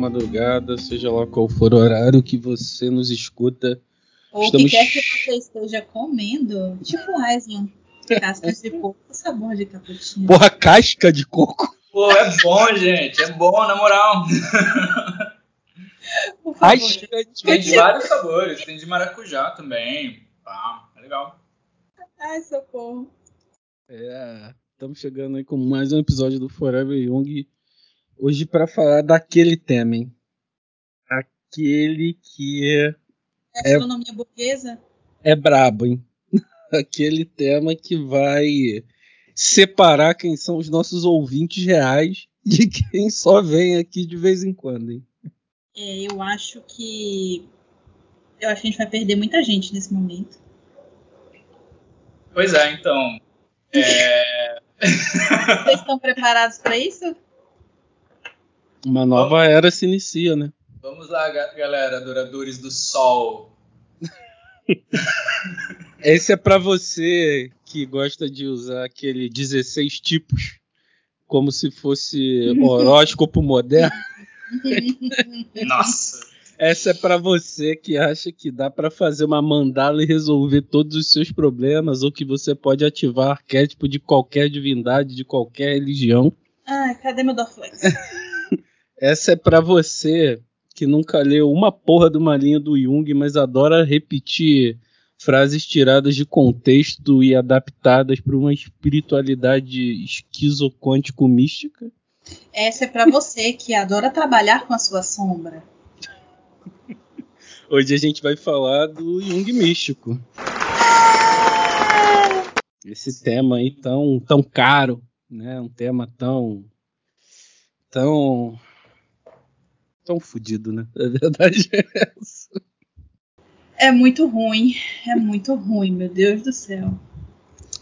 madrugada, seja lá qual for o horário que você nos escuta. Ou o Estamos- que quer que você esteja comendo, tipo Aislan, cascas de coco, sabor de cappuccino. Porra, casca de coco. Pô, é bom, gente. É bom, na moral. Por favor, Casca de Tem de vários sabores. Tem de maracujá também. Pá, é legal. Ai, socorro. É, estamos chegando aí com mais um episódio do Forever Young. Hoje para falar daquele tema, hein? Aquele que é, É- Gastronomia burguesa? é brabo, hein? Aquele tema que vai separar quem são os nossos ouvintes reais de quem só vem aqui de vez em quando, hein? É, eu acho que. Eu acho que a gente vai perder muita gente nesse momento. Pois é, então. É... Vocês estão preparados para isso? Uma nova era se inicia, né? Vamos lá, ga- galera, adoradores do sol. Esse é pra você que gosta de usar aquele 16 tipos como se fosse horóscopo moderno. Nossa. Essa é pra você que acha que dá pra fazer uma mandala e resolver todos os seus problemas ou que você pode ativar arquétipo de qualquer divindade, de qualquer religião. Ai, cadê meu Dorflex? Essa é pra você que nunca leu uma porra de uma linha do Jung, mas adora repetir frases tiradas de contexto e adaptadas para uma espiritualidade esquizoquântico mística. Essa é para você que adora trabalhar com a sua sombra. Hoje a gente vai falar do Jung místico. Esse tema aí tão, tão caro, né? Um tema tão tão tão fudido, né? A verdade é essa. É muito ruim, é muito ruim, meu Deus do céu.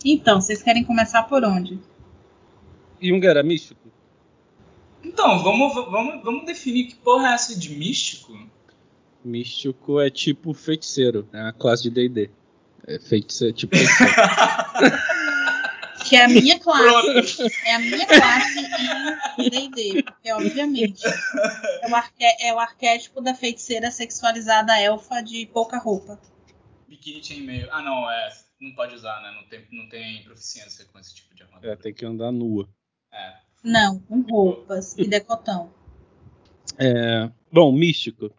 Então, vocês querem começar por onde? Jung era místico? Então, vamos, vamos, vamos definir que porra é essa de místico? Místico é tipo feiticeiro, é a classe de D&D. É feiticeiro, tipo feiticeiro. Que é a minha classe. É a minha classe em D&D, porque obviamente é o, arque- é o arquétipo da feiticeira sexualizada elfa de pouca roupa. Biquíni chainmail. Ah, não, é. Não pode usar, né? Não tem, não tem proficiência com esse tipo de armadura. é, tem que andar nua. É. Não, com roupas e decotão. É, bom, místico. O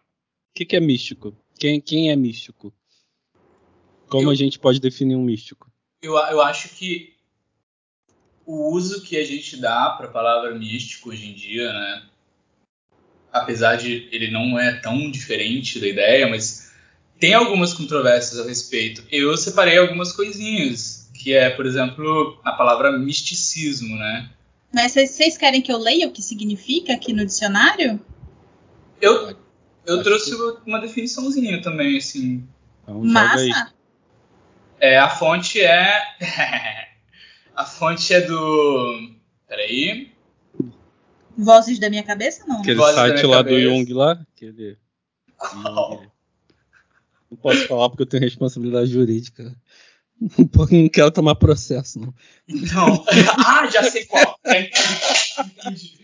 que, que é místico? Quem, quem é místico? Como Eu- a gente pode definir um místico? Eu, eu acho que o uso que a gente dá para a palavra místico hoje em dia, né? Apesar de ele não é tão diferente da ideia, mas tem algumas controvérsias a respeito. Eu separei algumas coisinhas, que é, por exemplo, a palavra misticismo, né? Mas vocês- vocês querem que eu leia o que significa aqui no dicionário? Eu, eu Acho trouxe uma definiçãozinha também, assim. Então, joga aí. Massa? É, a fonte é. a fonte é do. Peraí. Vozes da minha cabeça? Não. né? Aquele Voz da site lá do cabeça. Jung lá. Aquele... Qual? Não posso falar porque eu tenho responsabilidade jurídica. Não quero tomar processo, não. Então. ah, já sei qual. Entendi.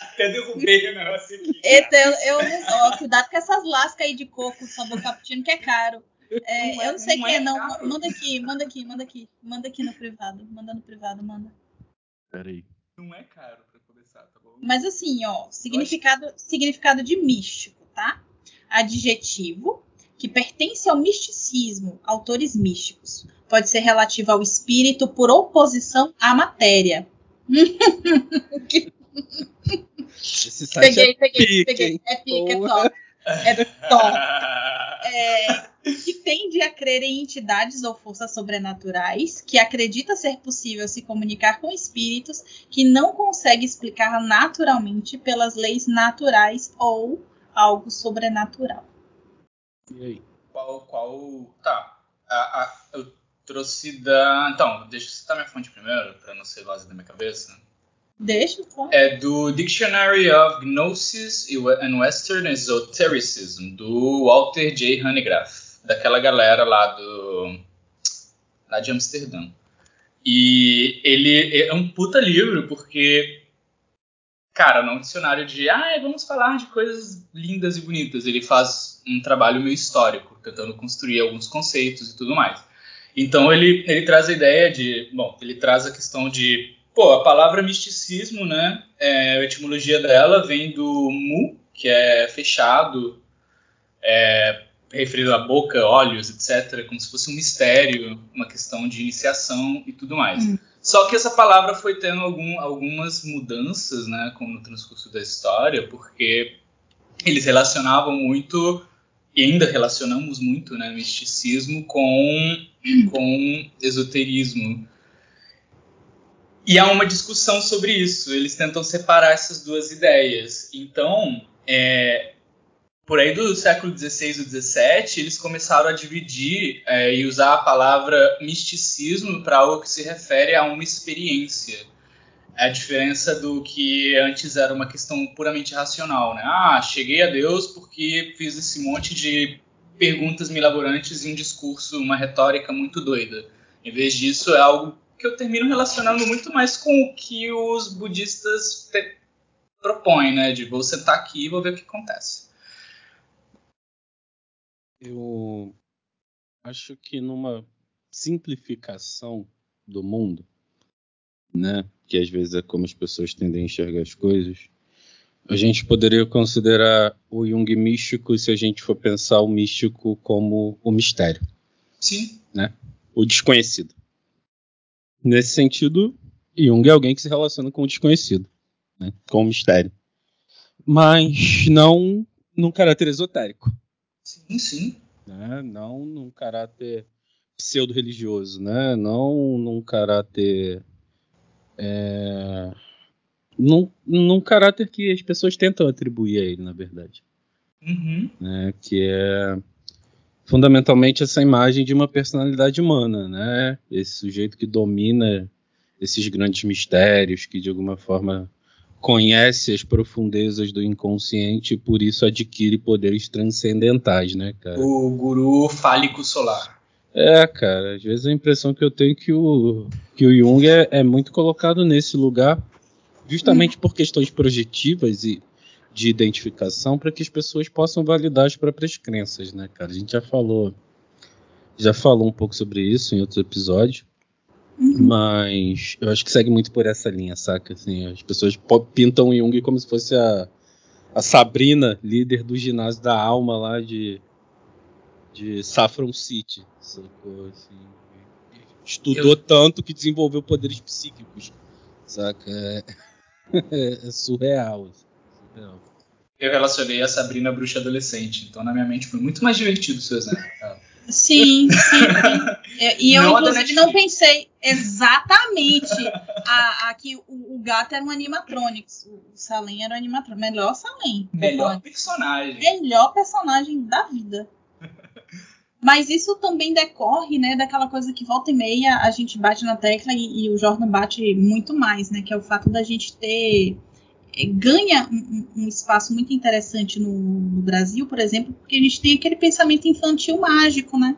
Até derrubei o negócio aqui. Eita, eu, eu ó, cuidado com essas lascas aí de coco, sabor cappuccino, que é caro. É, Não é- eu não sei não quem é, é não. Manda aqui, manda aqui, manda aqui. Manda aqui no privado. Manda no privado, manda. Peraí. Não é caro pra começar, tá bom? Mas assim, ó, significado, significado de místico, tá? Adjetivo que pertence ao misticismo, autores místicos. Pode ser relativo ao espírito por oposição à matéria. Esse site Peguei, é peguei, pique, peguei. É pique, é top. É top. É, que tende a crer em entidades ou forças sobrenaturais, que acredita ser possível se comunicar com espíritos que não consegue explicar naturalmente pelas leis naturais ou algo sobrenatural. E aí? Qual, qual. Tá. A, a- eu trouxe da. Então, deixa eu citar minha fonte primeiro, pra não ser vazio da minha cabeça. Deixa só. É do Dictionary of Gnosis and Western Esotericism, do Walter J. Hanegraaff, daquela galera lá do. lá de Amsterdã. E ele é um puta livro, porque cara, não um dicionário de, ah, vamos falar de coisas lindas e bonitas. Ele faz um trabalho meio histórico, tentando construir alguns conceitos e tudo mais. Então ele, ele traz a ideia de, bom, ele traz a questão de, pô, a palavra misticismo, né, é, a etimologia dela vem do mu, que é fechado, é, referido à boca, olhos, etc., como se fosse um mistério, uma questão de iniciação e tudo mais. Hum. Só que essa palavra foi tendo algum, algumas mudanças, né, como no transcurso da história, porque eles relacionavam muito, e ainda relacionamos muito, né, misticismo com, com esoterismo. E há uma discussão sobre isso, eles tentam separar essas duas ideias. Então, é, por aí do século XVI ou XVII, eles começaram a dividir é, e usar a palavra misticismo para algo que se refere a uma experiência. A diferença do que antes era uma questão puramente racional, né? Ah, cheguei a Deus porque fiz esse monte de perguntas milaborantes em um discurso, uma retórica muito doida. Em vez disso, é algo que eu termino relacionando muito mais com o que os budistas propõem, né? De vou sentar aqui e vou ver o que acontece. Eu acho que numa simplificação do mundo, né, que às vezes é como as pessoas tendem a enxergar as coisas, a gente poderia considerar o Jung místico se a gente for pensar o místico como o mistério. Sim. Né? O desconhecido. Nesse sentido, Jung é alguém que se relaciona com o desconhecido, né? com o mistério. Mas não num caráter esotérico. Sim, sim. Né? Não num caráter pseudo-religioso, né? Não num caráter. É... Num, num caráter que as pessoas tentam atribuir a ele, na verdade. Uhum. Né? Que é fundamentalmente essa imagem de uma personalidade humana, né? Esse sujeito que domina esses grandes mistérios, que de alguma forma conhece as profundezas do inconsciente e por isso adquire poderes transcendentais, né, cara? O guru fálico solar. É, cara, às vezes a impressão que eu tenho é que o, que o Jung é, é muito colocado nesse lugar justamente por questões projetivas e de identificação para que as pessoas possam validar as próprias crenças, né, cara? A gente já falou já falou um pouco sobre isso em outros episódios. Uhum. Mas eu acho que segue muito por essa linha, saca? Assim, as pessoas pintam o Jung como se fosse a, a Sabrina, líder do ginásio da alma lá de, de Saffron City. Sacou? Assim, estudou eu... tanto que desenvolveu poderes psíquicos, saca? É, é surreal, assim, surreal. Eu relacionei a Sabrina bruxa adolescente, então na minha mente foi muito mais divertido o seu exemplo. Sim, sim, sim. E eu, não inclusive, não pensei exatamente a, a que o, o, gato era um animatronics. O Salem era um animatronics. Melhor Salem. Melhor personagem. Melhor personagem da vida. Mas isso também decorre, né, daquela coisa que volta e meia a gente bate na tecla e, e o Jordan bate muito mais, né, que é o fato da gente ter é, ganha um, um, espaço muito interessante no, no, Brasil, por exemplo, porque a gente tem aquele pensamento infantil mágico, né?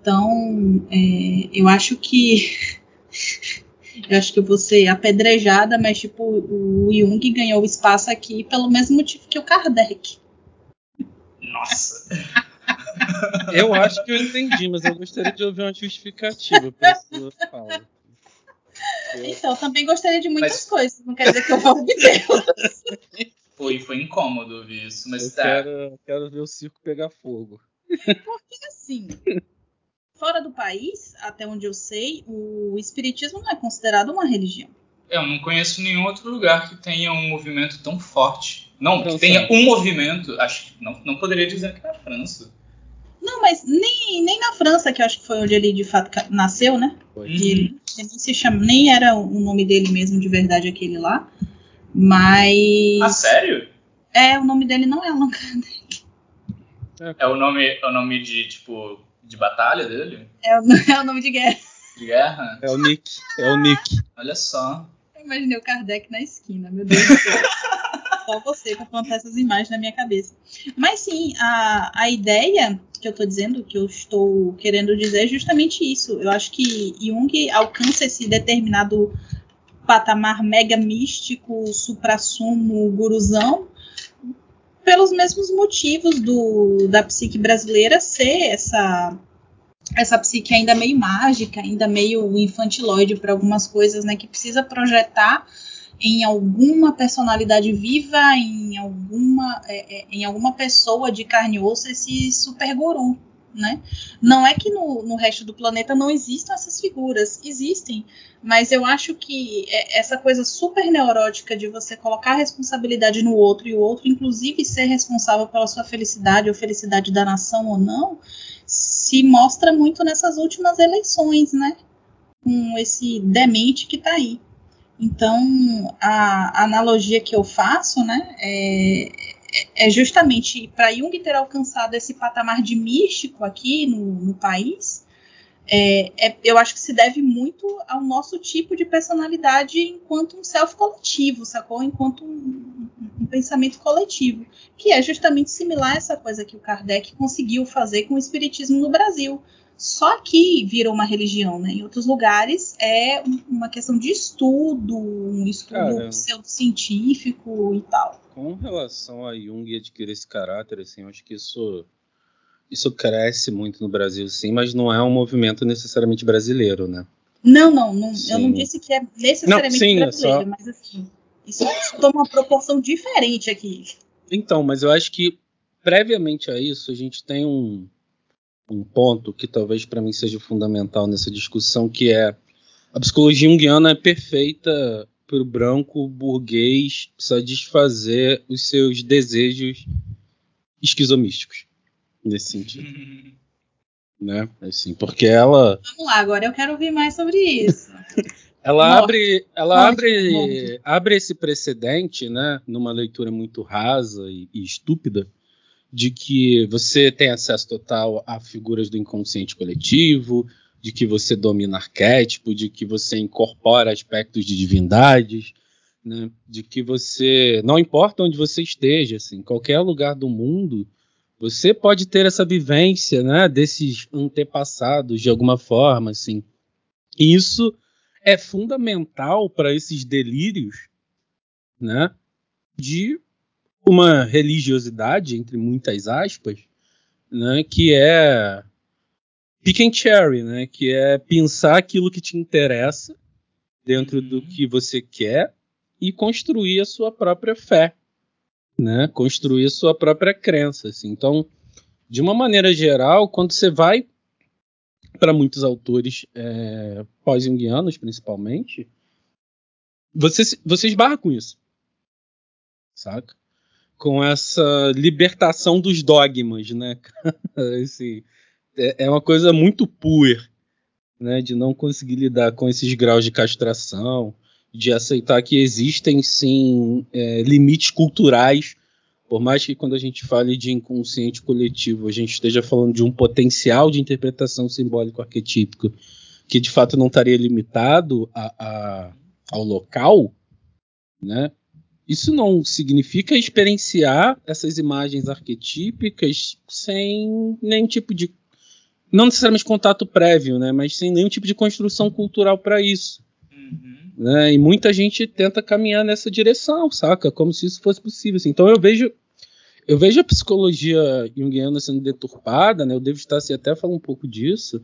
Então, é, eu acho que eu acho que eu vou ser apedrejada, mas tipo o Jung ganhou espaço aqui pelo mesmo motivo que o Kardec. Nossa. eu acho que eu entendi, mas eu gostaria de ouvir uma justificativa para sua fala. Então, também gostaria de muitas mas... coisas, não quer dizer que eu vou obter. foi, foi incômodo ouvir isso, mas eu tá. quero, quero ver o circo pegar fogo. Porque assim, fora do país, até onde eu sei, o espiritismo não é considerado uma religião. Eu não conheço nenhum outro lugar que tenha um movimento tão forte. Não, que tenha um movimento, acho que não, não poderia dizer que é a França. Não, mas nem, nem na França, que eu acho que foi onde ele de fato nasceu, né? Uhum. Ele, ele nem se chama, nem era o nome dele mesmo de verdade aquele lá. Mas. Ah, sério? É, o nome dele não é Allan Kardec. É o nome, é o nome de, tipo, de batalha dele? É o, é o nome de guerra. De guerra? É o Nick. É o Nick. Olha só. Eu imaginei o Kardec na esquina, meu Deus do céu. Só você para plantar essas imagens na minha cabeça. Mas sim, a, a ideia que eu estou dizendo, que eu estou querendo dizer é justamente isso. Eu acho que Jung alcança esse determinado patamar mega místico, supra-sumo, guruzão, pelos mesmos motivos do, da psique brasileira ser essa essa psique ainda meio mágica, ainda meio infantiloide para algumas coisas, né, que precisa projetar em alguma personalidade viva, em alguma, é, é, em alguma pessoa de carne e osso, esse super guru, né? Não é que no, no resto do planeta não existam essas figuras, existem, mas eu acho que é, essa coisa super neurótica de você colocar a responsabilidade no outro e o outro, inclusive, ser responsável pela sua felicidade ou felicidade da nação ou não, se mostra muito nessas últimas eleições, né? Com esse demente que está aí. Então, a, analogia que eu faço, né, é, é justamente para Jung ter alcançado esse patamar de místico aqui no, no país, é, é, eu acho que se deve muito ao nosso tipo de personalidade enquanto um self coletivo, sacou? Enquanto um, um, pensamento coletivo, que é justamente similar a essa coisa que o Kardec conseguiu fazer com o espiritismo no Brasil. Só que virou uma religião, né? Em outros lugares é uma questão de estudo, um estudo pseudocientífico e tal. Com relação a Jung adquirir esse caráter, assim, eu acho que isso isso cresce muito no Brasil, sim, mas não é um movimento necessariamente brasileiro, né? Não, não, não eu não disse que é necessariamente não, sim, brasileiro, é só... mas assim, isso toma uma proporção diferente aqui. Então, mas eu acho que previamente a isso a gente tem um um ponto que talvez para mim seja fundamental nessa discussão, que é a psicologia junguiana é perfeita para o branco burguês satisfazer os seus desejos esquizomísticos nesse sentido. né? Assim, porque ela Vamos lá, agora eu quero ouvir mais sobre isso. ela abre, ela abre, abre esse precedente, né, numa leitura muito rasa e, e estúpida, de que você tem acesso total a figuras do inconsciente coletivo, de que você domina arquétipo, de que você incorpora aspectos de divindades, né? de que você, não importa onde você esteja, assim, qualquer lugar do mundo, você pode ter essa vivência, né, desses antepassados de alguma forma, assim. E isso é fundamental para esses delírios, né, de uma religiosidade, entre muitas aspas, né, que é pick and cherry, né, que é pensar aquilo que te interessa dentro uhum. do que você quer e construir a sua própria fé, né, construir a sua própria crença. Assim. Então, de uma maneira geral, quando você vai para muitos autores é, pós-junguianos, principalmente, você, você esbarra com isso, saca? Com essa libertação dos dogmas, né? Esse, é, é uma coisa muito puer, né? De não conseguir lidar com esses graus de castração, de aceitar que existem sim é, limites culturais, por mais que quando a gente fale de inconsciente coletivo, a gente esteja falando de um potencial de interpretação simbólico arquetípico que de fato não estaria limitado a, a, ao local, né? Isso não significa experienciar essas imagens arquetípicas sem nenhum tipo de. Não necessariamente contato prévio, né? Mas sem nenhum tipo de construção cultural para isso. Uhum. Né? E muita gente tenta caminhar nessa direção, saca? Como se isso fosse possível. Assim. Então eu vejo. Eu vejo a psicologia junguiana sendo deturpada, né? O David Tassi até fala um pouco disso,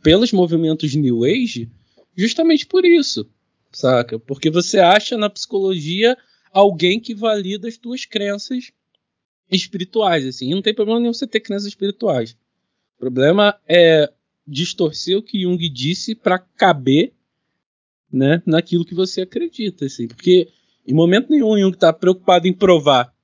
pelos movimentos New Age, justamente por isso, saca? Porque você acha na psicologia alguém que valida as tuas crenças espirituais, assim. Não tem problema nenhum você ter crenças espirituais. O problema é distorcer o que Jung disse para caber, né, naquilo que você acredita, assim. Porque em momento nenhum Jung está preocupado em provar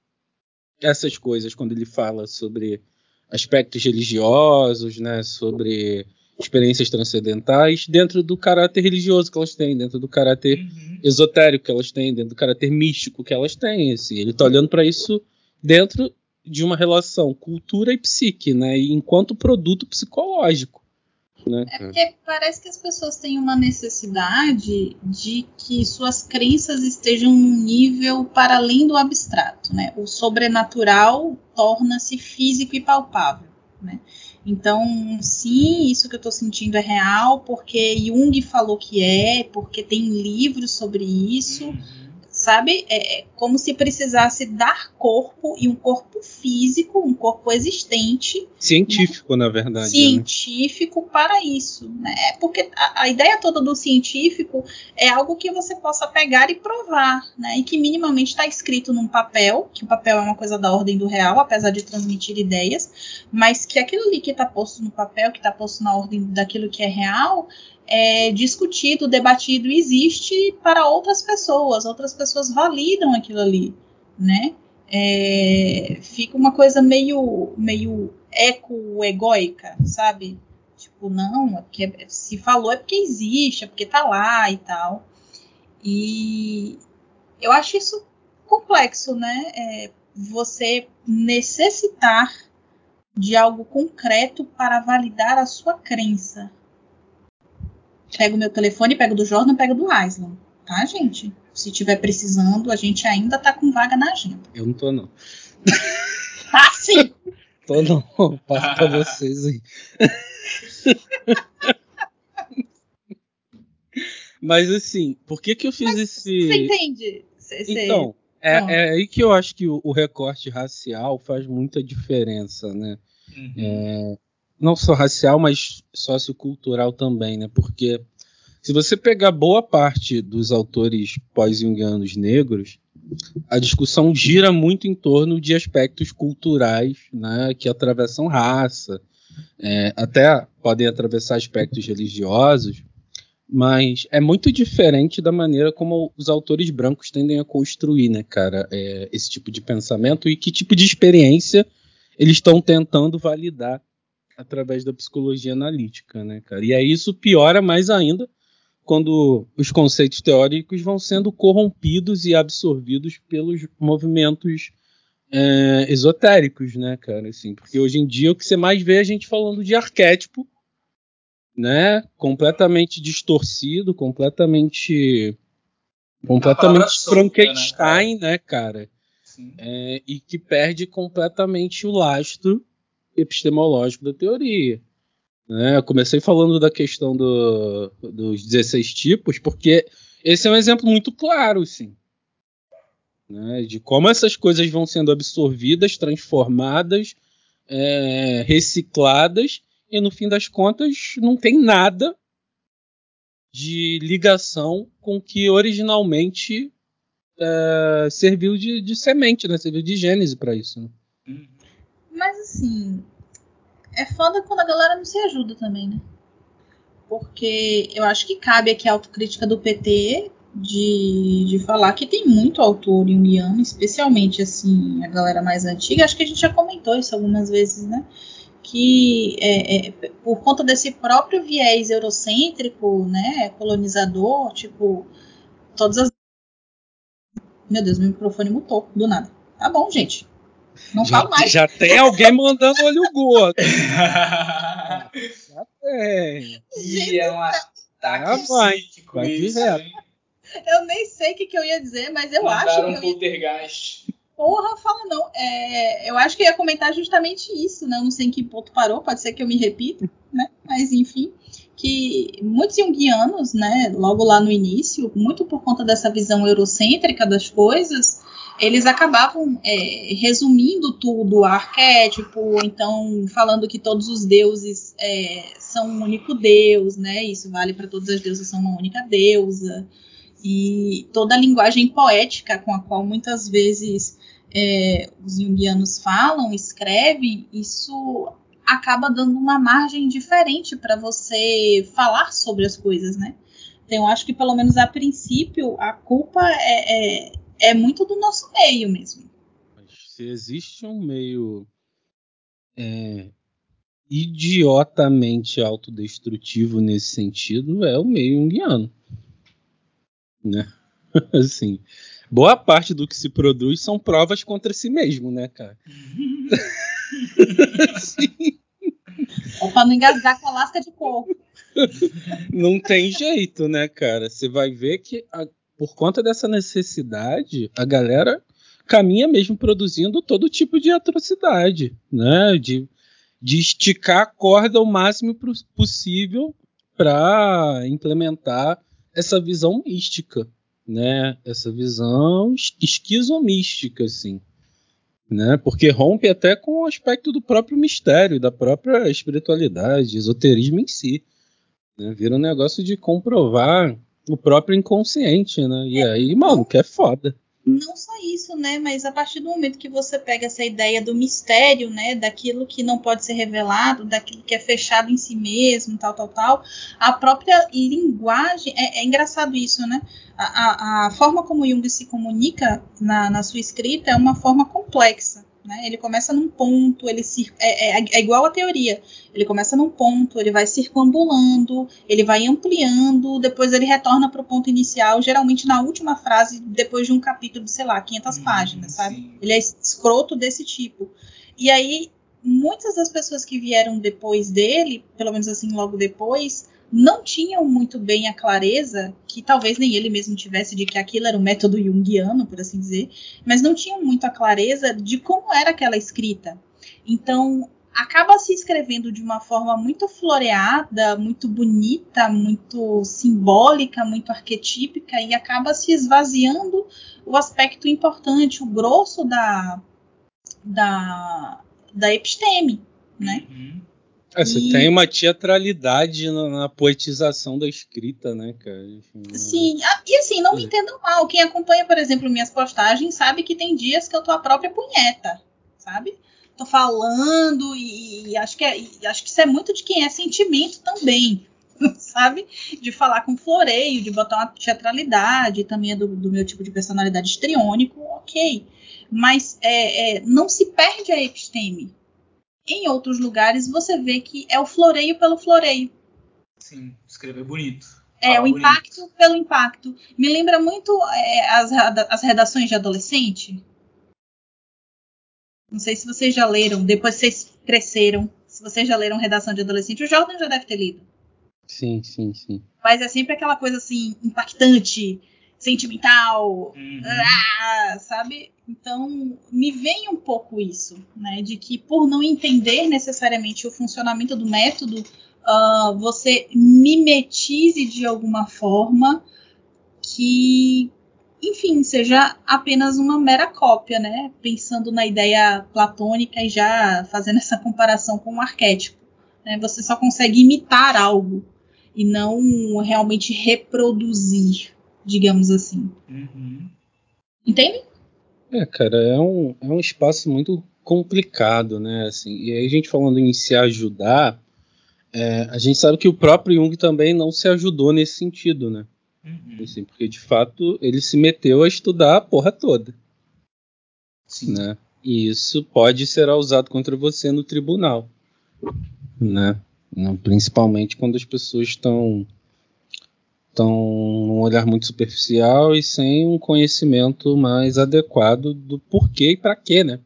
essas coisas quando ele fala sobre aspectos religiosos, né, sobre experiências transcendentais dentro do caráter religioso que elas têm, dentro do caráter uhum. esotérico que elas têm, dentro do caráter místico que elas têm. Assim. Ele está olhando para isso dentro de uma relação cultura e psique, né? Enquanto produto psicológico. Né? É porque parece que as pessoas têm uma necessidade de que suas crenças estejam num nível para além do abstrato, né? O sobrenatural torna-se físico e palpável, né? Então, sim, isso que eu estou sentindo é real, porque Jung falou que é, porque tem livros sobre isso. Uhum sabe? É, é como se precisasse dar corpo e um corpo físico, um corpo existente. Científico, né? na verdade. Né? Científico né? para isso. Né? É porque a, a, ideia toda do científico é algo que você possa pegar e provar, né? E que minimamente está escrito num papel, que o papel é uma coisa da ordem do real, apesar de transmitir ideias, mas que aquilo ali que está posto no papel, que está posto na ordem daquilo que é real, é discutido, debatido, existe para outras pessoas, outras pessoas validam aquilo ali, né? É, fica uma coisa meio, meio eco-egóica, sabe? Tipo, não, é porque se falou é porque existe, é porque tá lá e tal. E eu acho isso complexo, né? É, você necessitar de algo concreto para validar a sua crença, Pego meu telefone, pego do Jordan, pego do Aislan. Tá, gente? Se tiver precisando, a gente ainda tá com vaga na agenda. Eu não tô, não. Tá sim! tô não. Passo pra vocês aí. Mas assim, por que que eu fiz Mas esse. Você entende? Cê, então, é, é, aí que eu acho que o, o, recorte racial faz muita diferença, né? Uhum. É, não só racial, mas sociocultural também, né? Porque se você pegar boa parte dos autores pós-jungianos negros, a discussão gira muito em torno de aspectos culturais, né, que atravessam raça, é, até podem atravessar aspectos religiosos, mas é muito diferente da maneira como os autores brancos tendem a construir, né, cara, é, esse tipo de pensamento e que tipo de experiência eles estão tentando validar através da psicologia analítica, né, cara? E aí isso piora mais ainda quando os conceitos teóricos vão sendo corrompidos e absorvidos pelos movimentos é, esotéricos, né, cara? Assim, porque hoje em dia o que você mais vê é a gente falando de arquétipo, né? Completamente distorcido, completamente completamente né, Frankenstein, né, cara? Né, cara? É, e que perde completamente o lastro epistemológico da teoria. Né? Eu comecei falando da questão do, dos 16 tipos, porque esse é um exemplo muito claro, sim. Né? De como essas coisas vão sendo absorvidas, transformadas, é, recicladas, e no fim das contas não tem nada de ligação com que originalmente é, serviu de, de, semente, né? serviu de gênese para isso. Né? Mas assim, é foda quando a galera não se ajuda também, né? Porque eu acho que cabe aqui a autocrítica do PT de, de falar que tem muito autor junguiano, especialmente assim, a galera mais antiga. Acho que a gente já comentou isso algumas vezes, né? Que é, é, por conta desse próprio viés eurocêntrico, né, colonizador, tipo, todas as. Meu Deus, meu microfone mutou do nada. Tá bom, gente. Não já, mais. Já tem alguém mandando olho gordo. já tem. E é um ataque ah, vai, vai direto. Eu nem sei o que, que, eu ia dizer, mas eu Mandaram acho que. Um poltergeist. Ia... Porra, fala não. É, eu acho que eu ia comentar justamente isso, né? Eu não sei em que ponto parou, pode ser que eu me repita, né? Mas enfim que muitos junguianos, né, logo lá no início, muito por conta dessa visão eurocêntrica das coisas, eles acabavam é, resumindo tudo a arquétipo, então falando que todos os deuses é, são um único deus, né? Isso vale para todas as deusas são uma única deusa e toda a linguagem poética com a qual muitas vezes é, os junguianos falam, escrevem, isso acaba dando uma margem diferente para você falar sobre as coisas, né? Então, eu acho que pelo menos a princípio a culpa é, é é muito do nosso meio mesmo. Se existe um meio é, idiotamente autodestrutivo nesse sentido, é o meio junguiano. Né? assim, boa parte do que se produz são provas contra si mesmo, né, cara? Sim. É pra não engasgar com a lasca de coco. Não tem jeito, né, cara? Você vai ver que a, por conta dessa necessidade, a galera caminha mesmo produzindo todo tipo de atrocidade, né? De, de esticar a corda o máximo possível para implementar essa visão mística, né? Essa visão esquizomística, assim, né? Porque rompe até com o aspecto do próprio mistério, da própria espiritualidade, esoterismo em si, né? Vira um negócio de comprovar o próprio inconsciente, né? E é, aí, mano, que é foda não só isso, né? Mas a partir do momento que você pega essa ideia do mistério, né? Daquilo que não pode ser revelado, daquilo que é fechado em si mesmo, tal, tal, tal, a própria linguagem. É, é engraçado isso, né? A, a, a, forma como Jung se comunica na, na sua escrita é uma forma complexa. Né? Ele começa num ponto, ele é, é, é, igual a teoria. Ele começa num ponto, ele vai circunambulando, ele vai ampliando, depois ele retorna para o ponto inicial, geralmente na última frase, depois de um capítulo de, sei lá, 500 hum, páginas, sabe? Sim. Ele é escroto desse tipo. E aí, muitas das pessoas que vieram depois dele, pelo menos assim, logo depois, não tinham muito bem a clareza, que talvez nem ele mesmo tivesse, de que aquilo era um método junguiano, por assim dizer, mas não tinham muito a clareza de como era aquela escrita. Então, acaba se escrevendo de uma forma muito floreada, muito bonita, muito simbólica, muito arquetípica, e acaba se esvaziando o aspecto importante, o grosso da, da, da episteme, né? Uhum. É, você e... tem uma teatralidade na, na, poetização da escrita, né, cara? Enfim, Sim, ah, e assim, não me é. entendam mal. Quem acompanha, por exemplo, minhas postagens sabe que tem dias que eu tô a própria punheta, sabe? Tô falando e, e acho que é, e acho que isso é muito de quem é sentimento também, sabe? De falar com floreio, de botar uma teatralidade, também é do, do meu tipo de personalidade histriônico, ok. Mas é, é, não se perde a episteme, em outros lugares você vê que é o floreio pelo floreio. Sim, escrever bonito. É, o impacto bonito. pelo impacto. Me lembra muito é, as, as redações de adolescente. Não sei se vocês já leram, depois vocês cresceram. Se vocês já leram redação de adolescente, o Jordan já deve ter lido. Sim, sim, sim. Mas é sempre aquela coisa assim, impactante, sentimental, uhum. ah, sabe? Então, me vem um pouco isso, né? De que por não entender necessariamente o funcionamento do método, uh, você mimetize de alguma forma que, enfim, seja apenas uma mera cópia, né? Pensando na ideia platônica e já fazendo essa comparação com o arquétipo. Né? Você só consegue imitar algo e não realmente reproduzir digamos assim. Uhum. Entende? É, cara, é um, é um espaço muito complicado, né? Assim, e aí a gente falando em se ajudar, é, a gente sabe que o próprio Jung também não se ajudou nesse sentido, né? Uhum. Assim, porque de fato ele se meteu a estudar a porra toda. Sim. Né? E isso pode ser usado contra você no tribunal, né? Principalmente quando as pessoas estão então, um olhar muito superficial e sem um conhecimento mais adequado do porquê e para quê, né?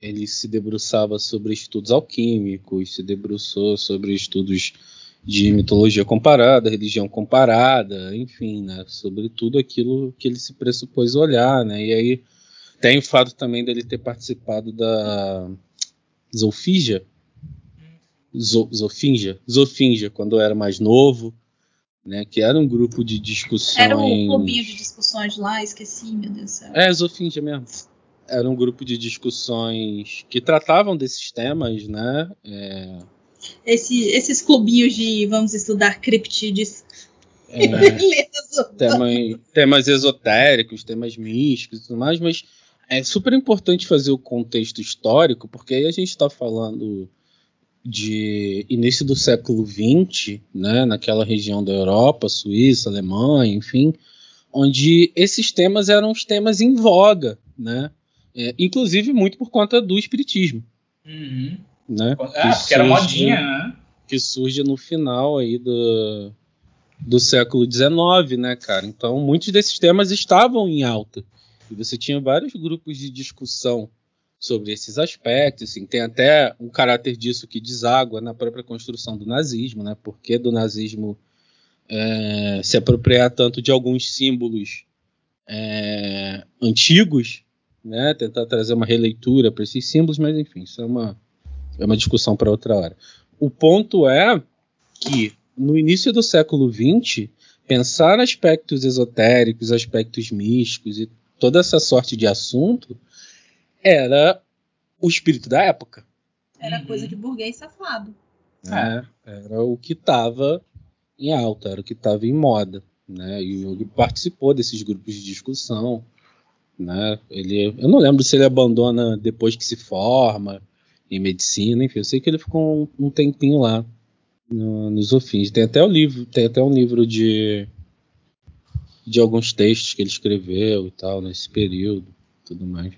Ele se debruçava sobre estudos alquímicos, se debruçou sobre estudos de mitologia comparada, religião comparada, enfim, né? Sobre tudo aquilo que ele se pressupôs olhar, né? E aí tem o fato também dele ter participado da Zolfinja, Zofinja, Zofinja, quando era mais novo né? Que era um grupo de discussões. Era um clubinho de discussões lá, esqueci, meu Deus do céu. É, Zofinja mesmo. Era um grupo de discussões que tratavam desses temas, né? É... Esse, esses clubinhos de vamos estudar criptides. É, tema, temas esotéricos, temas místicos e tudo mais, mas é super importante fazer o contexto histórico, porque aí a gente está falando de início do século XX, né, naquela região da Europa, Suíça, Alemanha, enfim, onde esses temas eram os temas em voga, né, é, inclusive muito por conta do espiritismo, uhum. né, é, que, era modinha, né, que surge no final aí do, do século XIX, né, cara. Então muitos desses temas estavam em alta e você tinha vários grupos de discussão sobre esses aspectos. Assim, tem até um caráter disso que deságua na própria construção do nazismo, né? Porque do nazismo é, se apropriar tanto de alguns símbolos é, antigos, né? Tentar trazer uma releitura para esses símbolos, mas enfim, isso é uma, é uma discussão para outra hora. O ponto é que no início do século XX, pensar aspectos esotéricos, aspectos místicos e toda essa sorte de assunto era o espírito da época. Era coisa de burguês safado. É, era o que estava em alta, era o que estava em moda. Né? E o Jung participou desses grupos de discussão. Né? Ele, eu não lembro se ele abandona depois que se forma em medicina, enfim, eu sei que ele ficou um, um tempinho lá no, nos ofins. Tem até o livro, tem até um livro de de alguns textos que ele escreveu e tal nesse período, tudo mais.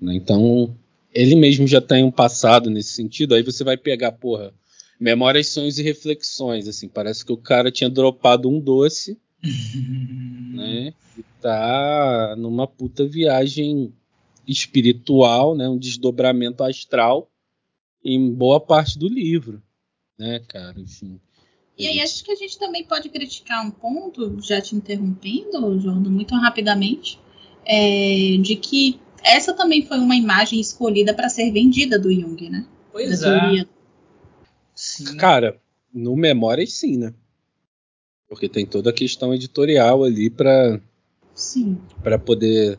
Né? Então ele mesmo já tem um passado nesse sentido. Aí você vai pegar, porra, memórias, sonhos e reflexões, assim, parece que o cara tinha dropado um doce, né? E tá numa puta viagem espiritual, né? Um desdobramento astral em boa parte do livro, né, cara? Enfim. E aí acho que a gente também pode criticar um ponto, já te interrompendo, Jordan, muito rapidamente, é, de que essa também foi uma imagem escolhida para ser vendida do Jung, né? Pois da é. Teoria Sim. Cara, no Memórias sim, né? Porque tem toda a questão editorial ali para para poder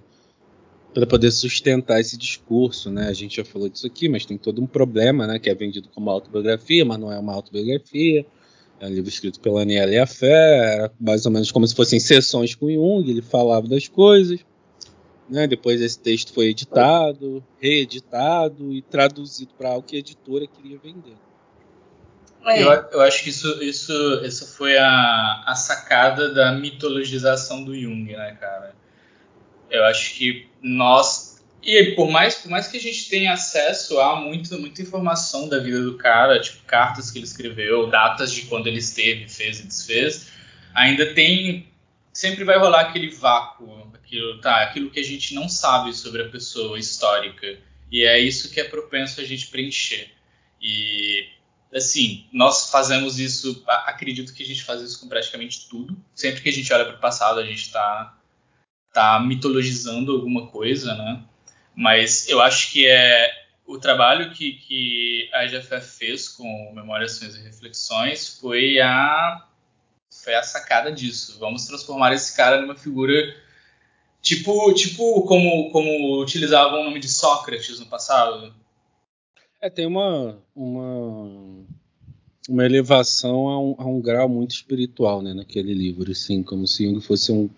para poder sustentar esse discurso, né? A gente já falou disso aqui, mas tem todo um problema, né? Que é vendido como autobiografia, mas não é uma autobiografia. É um livro escrito pela Aniela e a Fé, era mais ou menos como se fossem sessões com Jung, ele falava das coisas. Né? Depois esse texto foi editado, reeditado e traduzido para algo que a editora queria vender. É. Eu, eu, acho que isso, isso, isso foi a, a sacada da mitologização do Jung, né, cara? Eu acho que nós. E por mais, por mais que a gente tenha acesso a muito, muita informação da vida do cara, tipo cartas que ele escreveu, datas de quando ele esteve, fez e desfez, ainda tem. Sempre vai rolar aquele vácuo, aquilo, tá, aquilo que a gente não sabe sobre a pessoa histórica. E é isso que é propenso a gente preencher. E assim, nós fazemos isso, acredito que a gente faz isso com praticamente tudo. Sempre que a gente olha para o passado, a gente está tá mitologizando alguma coisa, né? Mas eu acho que é o trabalho que, que a IGFF fez com Memórias, Ações e Reflexões foi a foi a sacada disso. Vamos transformar esse cara numa figura tipo tipo como como utilizavam o nome de Sócrates no passado, é, tem uma, uma, uma elevação a um, a um, grau muito espiritual, né, naquele livro, assim, como se Jung fosse um,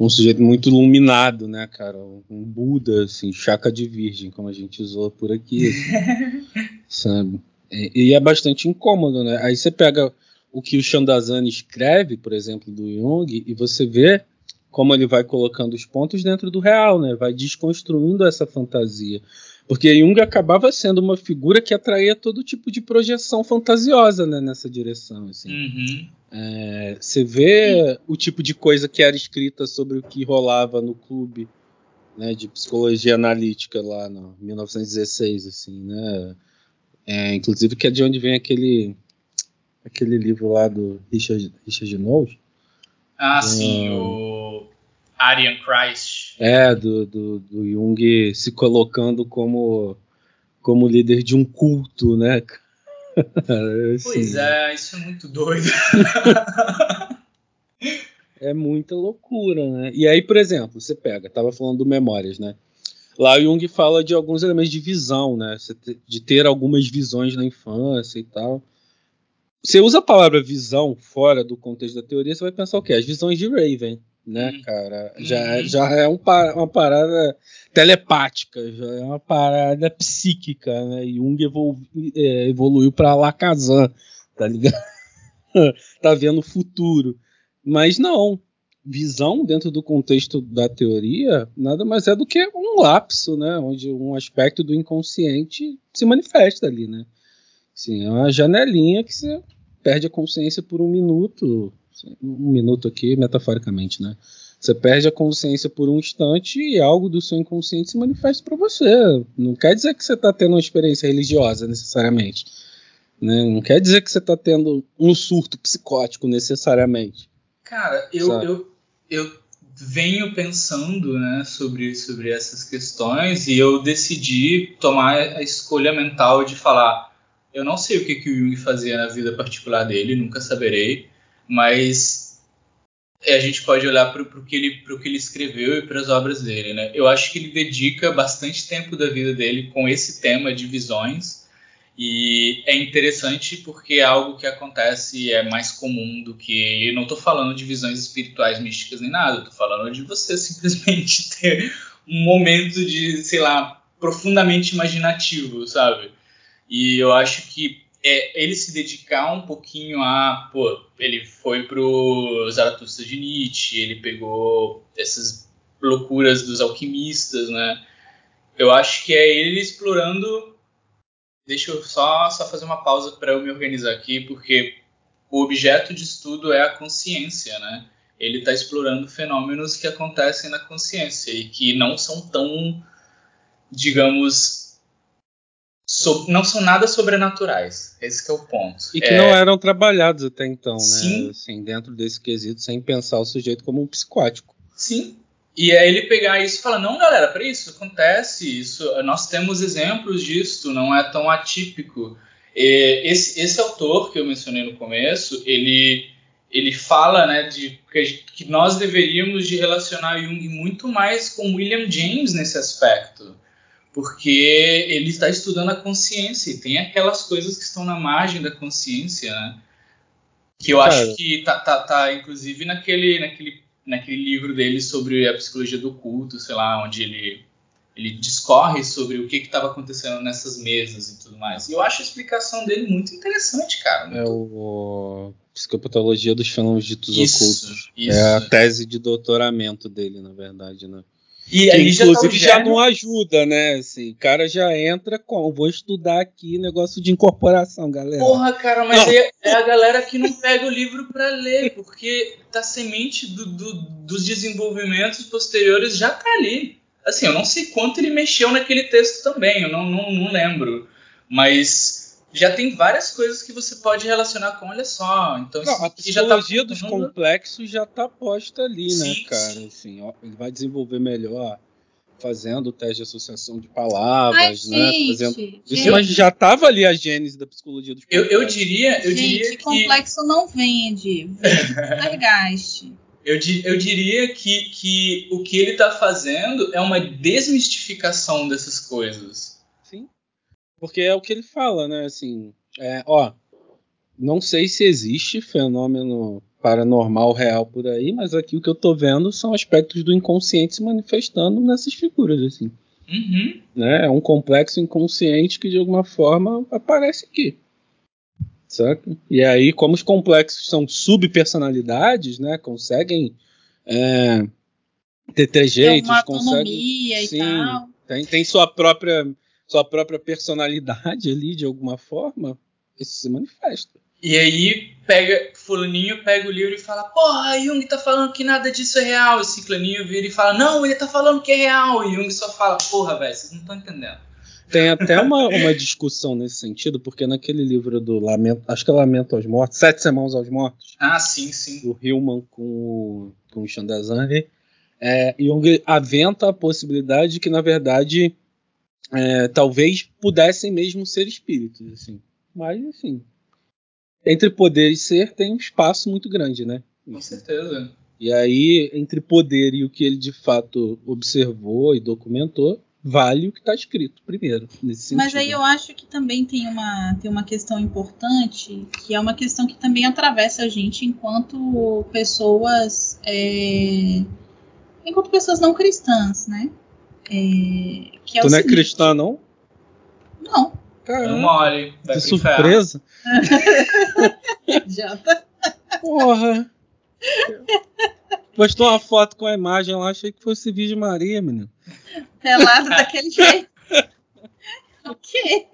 um sujeito muito iluminado, né, cara, um Buda, assim, chaca de virgem, como a gente usou por aqui, assim, sabe? E, e, é bastante incômodo, né? Aí você pega o que o Chandazani escreve, por exemplo, do Jung, e você vê como ele vai colocando os pontos dentro do real, né? Vai desconstruindo essa fantasia. Porque Jung acabava sendo uma figura que atraía todo tipo de projeção fantasiosa né, nessa direção. Assim. Uhum. É, você vê o tipo de coisa que era escrita sobre o que rolava no clube né, de psicologia analítica lá no 1916, assim, né? É, inclusive que é de onde vem aquele aquele livro lá do Richard, Richard Knowles. Ah, sim, o Aryan Christ. É, do, do, do Jung se colocando como, como líder de um culto, né? assim, pois é, isso é muito doido. é muita loucura, né? E aí, por exemplo, você pega, tava falando do Memórias, né? Lá o Jung fala de alguns elementos de visão, né? De ter algumas visões na infância e tal. Você usa a palavra visão fora do contexto da teoria, você vai pensar o quê? As visões de Raven né, hum. cara? Já, uhum. já é um, uma parada telepática, já é uma parada psíquica, né? Jung evolu é, evoluiu para Lacazan, tá ligado? tá vendo o futuro. Mas não, visão dentro do contexto da teoria nada mais é do que um lapso, né? Onde um aspecto do inconsciente se manifesta ali, né? Sim, é uma janelinha que você perde a consciência por um minuto, um minuto aqui, metaforicamente, né? Você perde a consciência por um instante e algo do seu inconsciente se manifesta para você. Não quer dizer que você está tendo uma experiência religiosa necessariamente. Né? Não quer dizer que você está tendo um surto psicótico necessariamente. Cara, eu, eu, eu venho pensando né, sobre, sobre essas questões e eu decidi tomar a escolha mental de falar eu não sei o que, que o Jung fazia na vida particular dele, nunca saberei, mas a gente pode olhar para o que, ele, que ele escreveu e para as obras dele. Né? Eu acho que ele dedica bastante tempo da vida dele com esse tema de visões, e é interessante porque é algo que acontece e é mais comum do que. Eu não estou falando de visões espirituais místicas nem nada, estou falando de você simplesmente ter um momento de, sei lá, profundamente imaginativo, sabe? E eu acho que é, ele se dedicar um pouquinho a. Pô, ele foi pro Zaratustra de Nietzsche, ele pegou essas loucuras dos alquimistas, né? Eu acho que é ele explorando. Deixa eu só, só fazer uma pausa para eu me organizar aqui, porque o objeto de estudo é a consciência, né? Ele está explorando fenômenos que acontecem na consciência e que não são tão, digamos, so, não são nada sobrenaturais. Esse é o ponto. E que é... não eram trabalhados até então, Sim. né? Assim, dentro desse quesito, sem pensar o sujeito como um psicótico. Sim. E é ele pegar isso e falar, não, galera, para isso acontece, isso, nós temos exemplos disso, não é tão atípico. E esse, esse autor que eu mencionei no começo, ele ele fala né, de que, que nós deveríamos de relacionar Jung muito mais com William James nesse aspecto porque ele está estudando a consciência e tem aquelas coisas que estão na margem da consciência, né? Que eu Cara. acho que tá, tá, tá, inclusive naquele, naquele, naquele livro dele sobre a psicologia do culto, sei lá, onde ele, ele discorre sobre o que estava acontecendo nessas mesas e tudo mais. E eu acho a explicação dele muito interessante, cara. Muito... É o Psicopatologia dos Fenômenos Ditos isso, Ocultos. Isso. É a tese de doutoramento dele, na verdade, né? E aí inclusive já, tá já, não ajuda, né? Assim, o cara já entra com, vou estudar aqui negócio de incorporação, galera. Porra, cara, mas aí é a galera que não pega o livro para ler, porque a semente do, do, dos desenvolvimentos posteriores já tá ali. Assim, eu não sei quanto ele mexeu naquele texto também, eu não, não, não lembro. Mas já tem várias coisas que você pode relacionar com, olha só. Então, Não, a psicologia já tá dos complexos já está posta ali, né, sim, né, cara? Sim. Assim, ó, ele vai desenvolver melhor fazendo o teste de associação de palavras, Ai, né? Gente, fazendo... gente. Isso, mas já estava ali a gênese da psicologia dos complexos. Eu, eu diria, eu gente, diria que complexo não vende, vende Eu, eu diria que, que o que ele está fazendo é uma desmistificação dessas coisas. Porque é o que ele fala, né? Assim, é, ó, não sei se existe fenômeno paranormal real por aí, mas aqui o que eu tô vendo são aspectos do inconsciente se manifestando nessas figuras, assim. Uhum. Né? É um complexo inconsciente que de alguma forma aparece aqui. Saca? E aí, como os complexos são subpersonalidades, né? Conseguem é, ter trejeitos, uma conseguem. E sim, tal. Tem, tem sua própria sua própria personalidade ali, de alguma forma, isso se manifesta. E aí pega, fulaninho pega o livro e fala, porra, Jung tá falando que nada disso é real. E ciclaninho vira e fala, não, ele tá falando que é real. E Jung só fala, porra, velho, vocês não estão entendendo. Tem até uma, uma discussão nesse sentido, porque naquele livro do Lamento, acho que é Lamento aos Mortos, Sete Semanas aos Mortos. Ah, sim, sim. Do Hillman com, com o Chandazani. É, Jung aventa a possibilidade de que, na verdade, é, talvez pudessem mesmo ser espíritos, assim. Mas, assim, entre poder e ser tem um espaço muito grande, né? Com certeza. E aí, entre poder e o que ele de fato observou e documentou, vale o que está escrito primeiro, nesse sentido. Mas aí eu acho que também tem uma, tem uma questão importante, que é uma questão que também atravessa a gente enquanto pessoas. É, enquanto pessoas não cristãs, né? É, que é tu não seguinte. é cristã, não? Não. Caramba. Não mole. Que surpresa. Janta. Porra. Postou uma foto com a imagem lá, achei que fosse Virgem Maria, menino. Pelado daquele jeito. ok.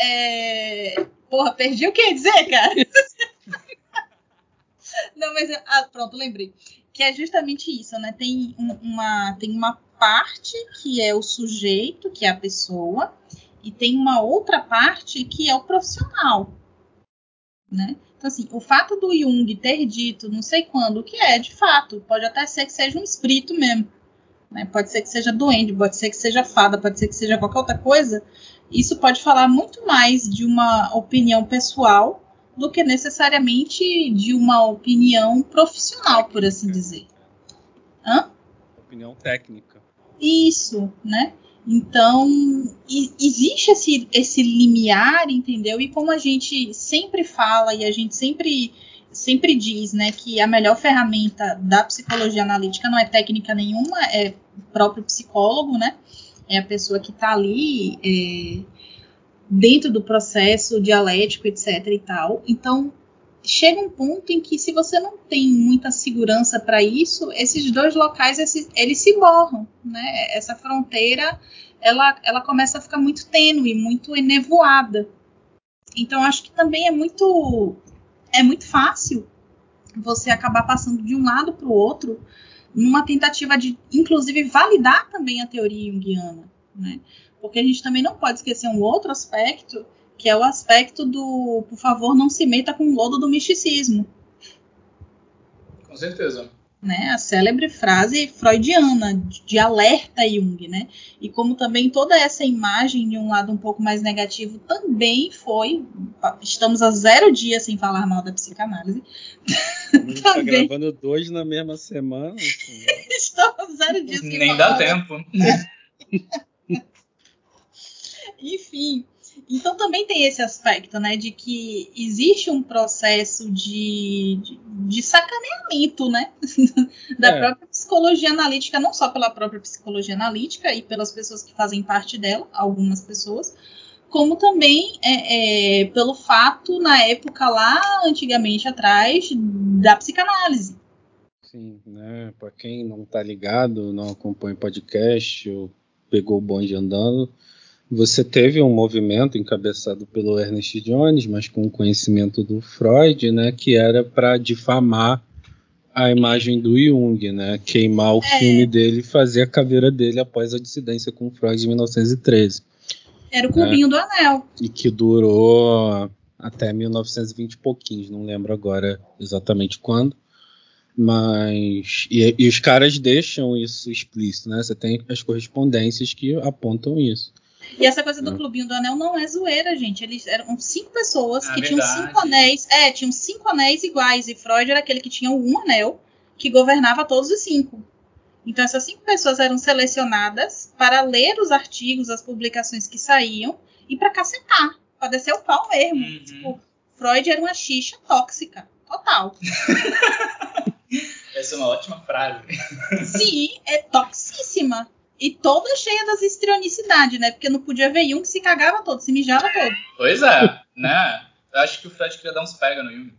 É... Porra, perdi o que ia dizer, cara? Não, mas. Ah, pronto, lembrei que é justamente isso, né? Tem uma, tem uma parte que é o sujeito, que é a pessoa, e tem uma outra parte que é o profissional. Né? Então, assim, o fato do Jung ter dito não sei quando, o que é, de fato, pode até ser que seja um espírito mesmo. Né? Pode ser que seja doente, pode ser que seja fada, pode ser que seja qualquer outra coisa. Isso pode falar muito mais de uma opinião pessoal do que necessariamente de uma opinião profissional, por assim dizer. Hã? Opinião técnica. Isso, né? Então, existe esse, esse limiar, entendeu? E como a gente sempre fala e a gente sempre, sempre diz, né, que a melhor ferramenta da psicologia analítica não é técnica nenhuma, é o próprio psicólogo, né? É a pessoa que está ali é, dentro do processo dialético, etc. e tal. Então, chega um ponto em que se você não tem muita segurança para isso, esses dois locais esses, eles se borram, né? Essa fronteira ela, ela começa a ficar muito tênue, muito enevoada. Então acho que também é muito é muito fácil você acabar passando de um lado para o outro numa tentativa de, inclusive, validar também a teoria junguiana, né? Porque a gente também não pode esquecer um outro aspecto que é o aspecto do, por favor, não se meta com o lodo do misticismo. Com certeza. Né, a célebre frase freudiana de alerta Jung, né? E como também toda essa imagem de um lado um pouco mais negativo também foi, estamos a zero dias sem falar mal da psicanálise. Estamos tá gravando dois na mesma semana. Assim. estamos zero dias sem Nem falar. Nem dá tempo. Enfim, então também tem esse aspecto, né, de que existe um processo de, de, de sacaneamento, né, da é. própria psicologia analítica, não só pela própria psicologia analítica e pelas pessoas que fazem parte dela, algumas pessoas, como também é, é, pelo fato, na época lá, antigamente atrás, da psicanálise. Sim, né, para quem não está ligado, não acompanha o podcast, ou pegou o bonde andando, você teve um movimento encabeçado pelo Ernest Jones, mas com o conhecimento do Freud, né, que era para difamar a imagem do Jung, né, queimar o é. filme dele e fazer a caveira dele após a dissidência com Freud em 1913. Era o clubinho né, do anel. E que durou até 1920 e pouquinhos, não lembro agora exatamente quando. Mas. E, e os caras deixam isso explícito, né? Você tem as correspondências que apontam isso. E essa coisa do clubinho do anel não é zoeira, gente. Eles eram cinco pessoas é que verdade. tinham cinco anéis. É, tinham cinco anéis iguais. E Freud era aquele que tinha um anel que governava todos os cinco. Então essas cinco pessoas eram selecionadas para ler os artigos, as publicações que saíam e para cacetar, para descer o pau mesmo. Uhum. Tipo, Freud era uma xixa tóxica, total. Essa é uma ótima frase. Sim, é toxíssima. E toda cheia das histrionicidades, né? Porque não podia ver Jung que se cagava todo, se mijava todo. Pois é, né? Eu acho que o Fred queria dar uns pega no Jung.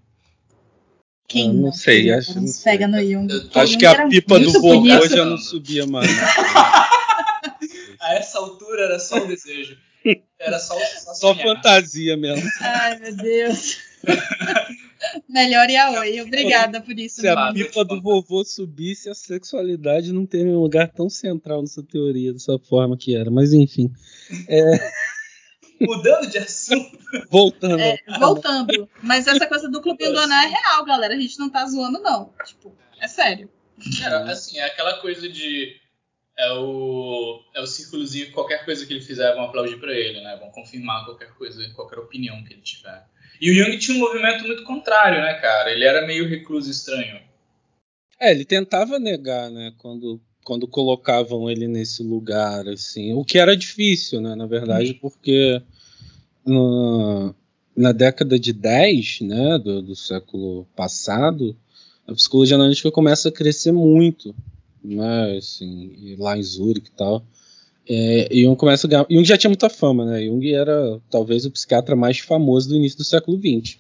Quem eu não, sei, acho uns pega no Jung. acho que a pipa do vovô já não subia mais. A essa altura era só o desejo. Era só Só fantasia mesmo. Ai, meu Deus. Melhor Yaoi. Obrigada por isso. Se a pipa do vovô subisse, a sexualidade não teria um lugar tão central nessa teoria, dessa forma que era. Mas enfim. É... Mudando de assunto. Voltando. É, voltando. Mas essa coisa do clubinho do Anel é real, galera. A gente não tá zoando, não. Tipo, é sério. Cara, assim, é aquela coisa de. É o, é o círculozinho, qualquer coisa que ele fizer, vão aplaudir para ele, né? Vão confirmar qualquer coisa, qualquer opinião que ele tiver. E o Jung tinha um movimento muito contrário, né, cara? Ele era meio recluso estranho. É, ele tentava negar, né, quando, quando colocavam ele nesse lugar, assim. O que era difícil, né, na verdade, uhum. porque na década de 10, né, do, do século passado, a psicologia analítica começa a crescer muito, né, assim, lá em Zurich e tal. É, Jung começa a ganhar. Jung já tinha muita fama, né? Jung era talvez o psiquiatra mais famoso do início do século XX.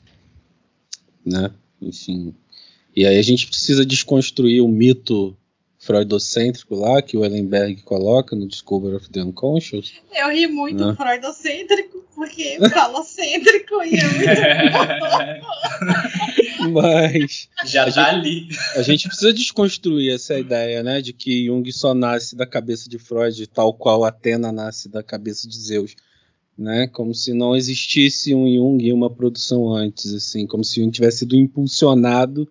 Né? Enfim. E aí a gente precisa desconstruir o mito freudocêntrico lá que o Ellenberg coloca no Discovery of the Unconscious. Eu ri muito né? freudocêntrico porque falocêntrico e é muito Mas já tá gente, ali. A gente precisa desconstruir essa ideia, né, de que Jung só nasce da cabeça de Freud, tal qual Atena nasce da cabeça de Zeus. né? Como se não existisse um Jung e uma produção antes, assim, como se Jung tivesse sido impulsionado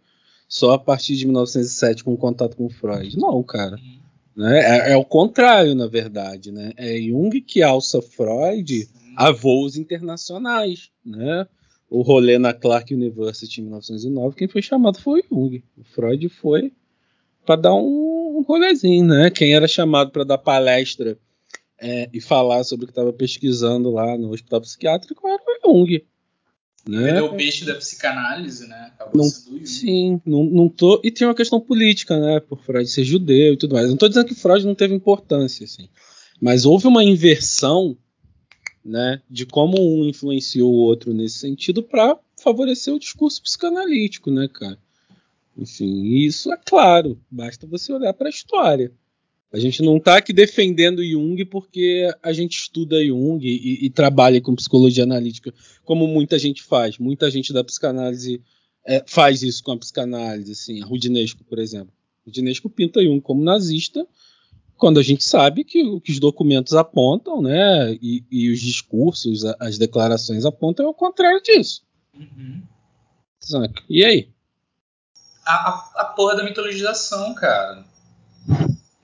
só a partir de 1907 com contato com Freud. Não, cara. Uhum. Né? É, é, o contrário, na verdade, né? É Jung que alça Freud a voos internacionais, né? O rolê na Clark University em 1909, quem foi chamado foi Jung. O Freud foi para dar um, um rolezinho, né? Quem era chamado para dar palestra é, e falar sobre o que estava pesquisando lá no hospital psiquiátrico era o Jung. Né? o peixe da psicanálise, né? Acabou não, sendo Jung. Sim, não, não tô. E tem uma questão política, né? Por Freud ser judeu e tudo mais. Não estou dizendo que Freud não teve importância, assim. Mas houve uma inversão, né? De como um influenciou o outro nesse sentido para favorecer o discurso psicanalítico, né, cara? Enfim, isso é claro. Basta você olhar para a história. A gente não está aqui defendendo Jung porque a gente estuda Jung e, e, trabalha com psicologia analítica, como muita gente faz. Muita gente da psicanálise é, faz isso com a psicanálise, assim, a Rudinesco, por exemplo. Rudinesco pinta Jung como nazista, quando a gente sabe que o que os documentos apontam, né, e, e os discursos, as declarações apontam é o contrário disso. Uhum. E aí? A, a, a porra da mitologização, cara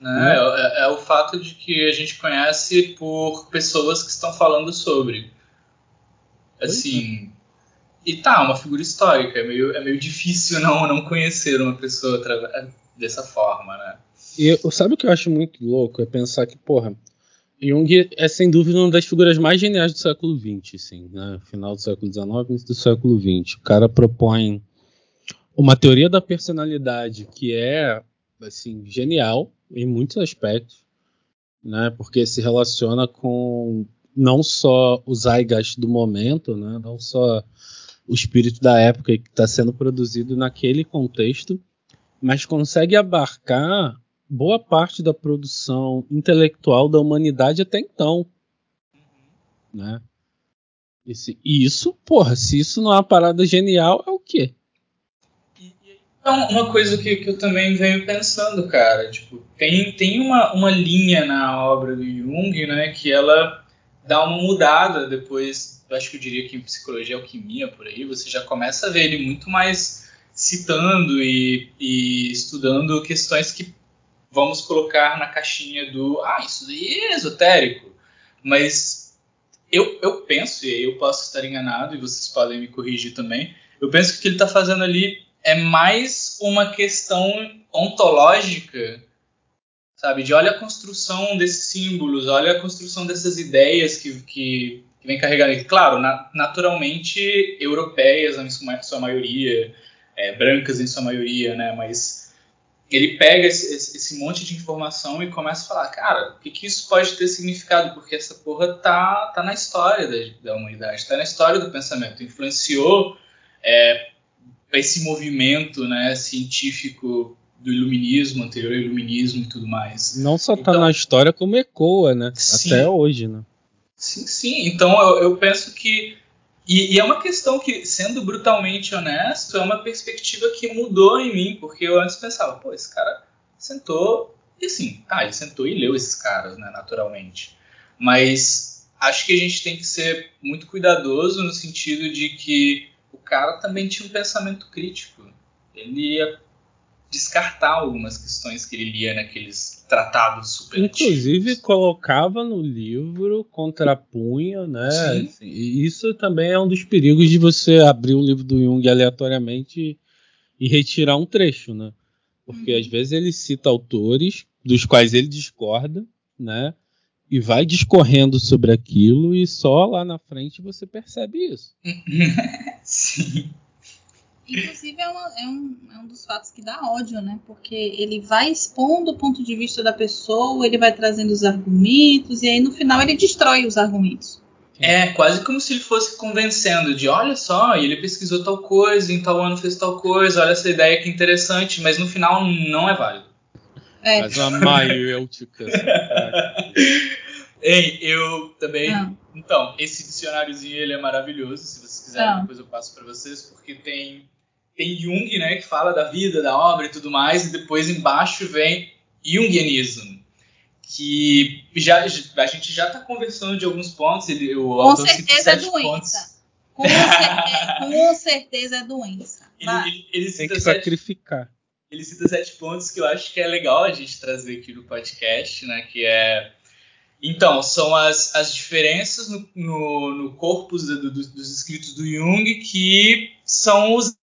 né? Uhum. É, é, o fato de que a gente conhece por pessoas que estão falando sobre. Assim. E tá, uma figura histórica. É meio, é meio difícil não, não conhecer uma pessoa dessa forma, né? E sabe o que eu acho muito louco? É pensar que, porra, Jung é sem dúvida uma das figuras mais geniais do século XX, assim, né? Final do século XIX, início do século XX. O cara propõe uma teoria da personalidade que é, assim, genial, em muitos aspectos, né? Porque se relaciona com não só o zeitgeist do momento, né? Não só o espírito da época que está sendo produzido naquele contexto, mas consegue abarcar boa parte da produção intelectual da humanidade até então, né? E isso, porra, se isso não é uma parada genial, é o quê? Então, uma coisa que, que eu também venho pensando, cara, tipo, tem, tem uma, uma linha na obra do Jung, né, que ela dá uma mudada depois, eu acho que eu diria que em psicologia alquimia, por aí, você já começa a ver ele muito mais citando e, e estudando questões que vamos colocar na caixinha do, ah, isso aí é esotérico, mas eu, eu penso, e eu posso estar enganado, e vocês podem me corrigir também, eu penso que o que ele está fazendo ali é mais uma questão ontológica, sabe? De olha a construção desses símbolos, olha a construção dessas ideias que, que, que vem carregando. Claro, na, naturalmente europeias em sua maioria, é, brancas em sua maioria, né? Mas ele pega esse, esse, monte de informação e começa a falar, cara, o que, que isso pode ter significado? Porque essa porra tá, tá na história da, da humanidade, tá na história do pensamento, influenciou é, esse movimento né, científico do iluminismo, anterior ao iluminismo e tudo mais. Não só está então, na história, como ecoa, né? Sim, Até hoje, né? Sim, sim. Então eu, eu penso que. E, e, é uma questão que, sendo brutalmente honesto, é uma perspectiva que mudou em mim, porque eu antes pensava, pô, esse cara sentou. E assim, tá, ele sentou e leu esses caras, né, naturalmente. Mas acho que a gente tem que ser muito cuidadoso no sentido de que o cara também tinha um pensamento crítico. Ele ia descartar algumas questões que ele lia naqueles tratados super Inclusive antigos. colocava no livro, contrapunha, né? Assim, e isso também é um dos perigos de você abrir o livro do Jung aleatoriamente e retirar um trecho, né? Porque uhum. às vezes ele cita autores dos quais ele discorda, né? E vai discorrendo sobre aquilo e só lá na frente você percebe isso. Sim. Inclusive é, uma, é, um, é, um, dos fatos que dá ódio, né? Porque ele vai expondo o ponto de vista da pessoa, ele vai trazendo os argumentos, e aí no final ele destrói os argumentos. É, quase como se ele fosse convencendo de olha só, ele pesquisou tal coisa, em tal ano fez tal coisa, olha essa ideia que interessante, mas no final não é válido. É. Mas a maiêutica. Ei, eu também. Ah. Então, esse dicionáriozinho ele é maravilhoso. Se vocês quiserem, ah. depois eu passo para vocês, porque tem tem Jung, né, que fala da vida, da obra e tudo mais, e depois embaixo vem Jungianismo, que já, a gente já está conversando de alguns pontos. Ele, o com certeza é doença. Com, certeza, com certeza é doença. Ele, ele, ele Tem que sete, sacrificar. Ele cita sete pontos que eu acho que é legal a gente trazer aqui no podcast, né? Que é então, são as, as diferenças no, no, no corpus do, do, dos escritos do Jung que são usados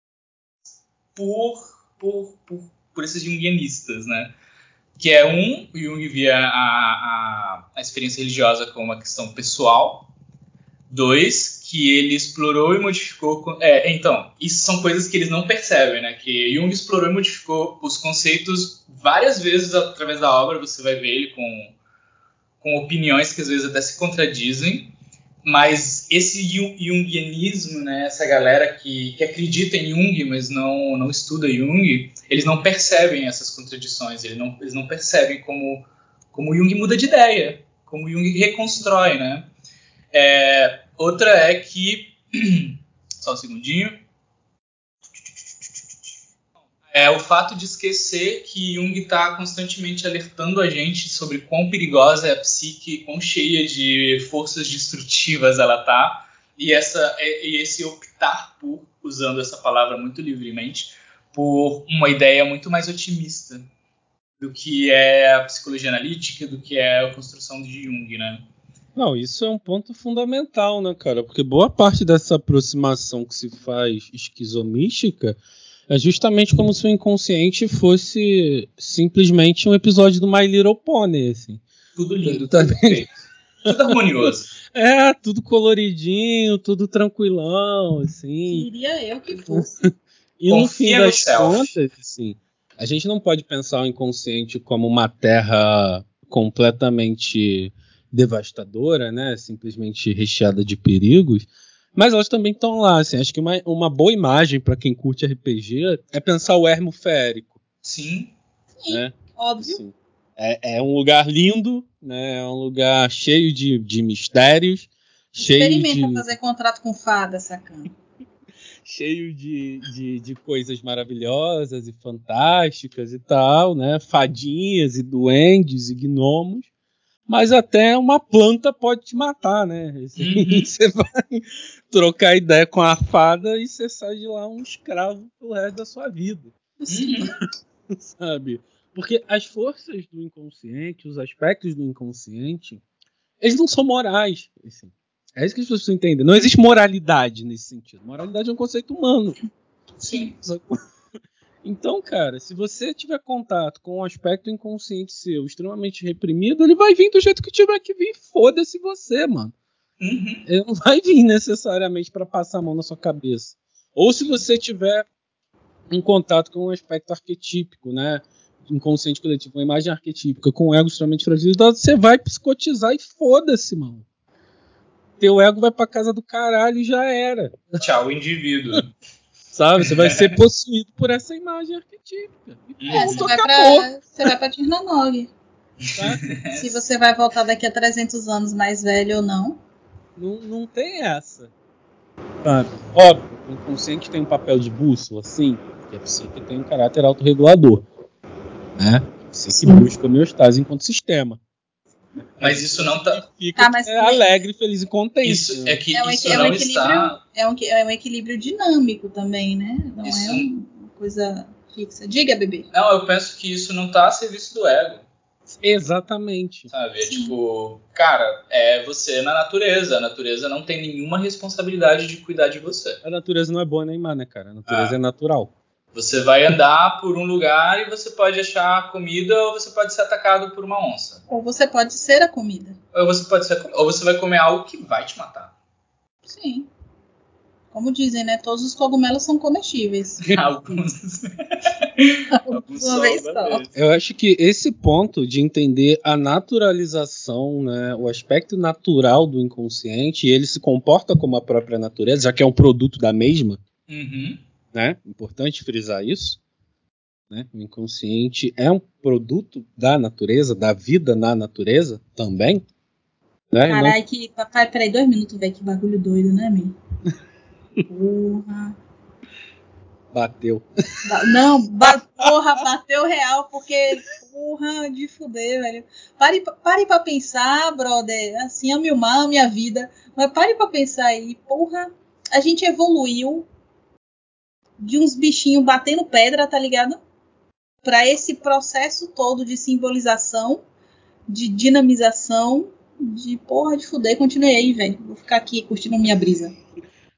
por, por, por, por esses jungianistas, né? Que é um, Jung via a, a, a experiência religiosa como uma questão pessoal. Dois, que ele explorou e modificou. É, então, isso são coisas que eles não percebem, né? Que Jung explorou e modificou os conceitos várias vezes através da obra. Você vai ver ele com com opiniões que às vezes até se contradizem, mas esse jungianismo, né, essa galera que, que acredita em Jung, mas não, não estuda Jung, eles não percebem essas contradições, eles não, eles não percebem como, como Jung muda de ideia, como Jung reconstrói, né? É, outra é que, só um segundinho, é o fato de esquecer que Jung está constantemente alertando a gente sobre quão perigosa é a psique, quão cheia de forças destrutivas ela tá, e, essa, e esse optar por, usando essa palavra muito livremente, por uma ideia muito mais otimista do que é a psicologia analítica, do que é a construção de Jung, né? Não, isso é um ponto fundamental, né, cara? Porque boa parte dessa aproximação que se faz esquizomística é justamente como se o inconsciente fosse simplesmente um episódio do My Little Pony, assim. Tudo lindo, tudo, tudo harmonioso. É, tudo coloridinho, tudo tranquilão, assim. Queria eu que fosse. e Confia no fim das contas, assim, a gente não pode pensar o inconsciente como uma terra completamente devastadora, né? Simplesmente recheada de perigos. Mas elas também estão lá, assim. Acho que uma, uma boa imagem para quem curte RPG é pensar o ermo férico. Sim. Né? Sim, óbvio. Assim, é, é, um lugar lindo, né? É um lugar cheio de, de mistérios. Cheio Experimenta de... fazer contrato com fada, sacana. cheio de, de, de, coisas maravilhosas e fantásticas e tal, né? Fadinhas e duendes e gnomos mas até uma planta pode te matar, né? Uhum. Você vai trocar ideia com a fada e você sai de lá um escravo pelo resto da sua vida. Uhum. Sabe? Porque as forças do inconsciente, os aspectos do inconsciente, eles não são morais. Assim. É isso que as pessoas entendem. Não existe moralidade nesse sentido. Moralidade é um conceito humano. Sim. Então, cara, se você tiver contato com um aspecto inconsciente seu extremamente reprimido, ele vai vir do jeito que tiver que vir. Foda-se você, mano. Uhum. Ele não vai vir necessariamente para passar a mão na sua cabeça. Ou se você tiver em contato com um aspecto arquetípico, né? Inconsciente coletivo, uma imagem arquetípica com um ego extremamente fragilizado, você vai psicotizar e foda-se, mano. Teu ego vai pra casa do caralho e já era. Tchau, indivíduo. Sabe? Você vai ser possuído por essa imagem arquetípica. É, você, vai pra, você vai pra Tirnanog. Tá? Se você vai voltar daqui a 300 anos mais velho ou não. Não, não tem essa. Sabe? Óbvio, o inconsciente tem um papel de bússola, sim, porque a psique tem um caráter autorregulador. Né? A psique busca homeostase enquanto sistema. Mas isso não tá. Fica tá, é alegre, feliz e contente. Isso é que é um, isso é não está. É um, é um equilíbrio dinâmico também, né? Não isso... é uma coisa fixa. Diga, bebê. Não, eu penso que isso não está a serviço do ego. Exatamente. Sabe? É tipo, cara, é você na natureza. A natureza não tem nenhuma responsabilidade de cuidar de você. A natureza não é boa nem má, né, cara? A natureza ah. é natural. Você vai andar por um lugar e você pode achar comida ou você pode ser atacado por uma onça. Ou você pode ser a comida. Ou você pode ser ou você vai comer algo que vai te matar. Sim. Como dizem, né? Todos os cogumelos são comestíveis. Alguns. Alguns uma vez só. Eu acho que esse ponto de entender a naturalização, né, o aspecto natural do inconsciente, e ele se comporta como a própria natureza, já que é um produto da mesma, uhum né? Importante frisar isso. Né? O inconsciente é um produto da natureza, da vida na natureza também. Né? Caralho, não... que. Papai, peraí, dois minutos, velho. Que bagulho doido, né, Mi? Porra. Bateu. Não, ba porra, bateu real, porque porra de fuder, velho. Pare, pare pra pensar, brother. Assim, a milmar a minha vida. Mas pare pra pensar aí, porra. A gente evoluiu de uns bichinhos batendo pedra, tá ligado? Para esse processo todo de simbolização, de dinamização, de porra de fuder. Continuei aí, velho. Vou ficar aqui curtindo minha brisa.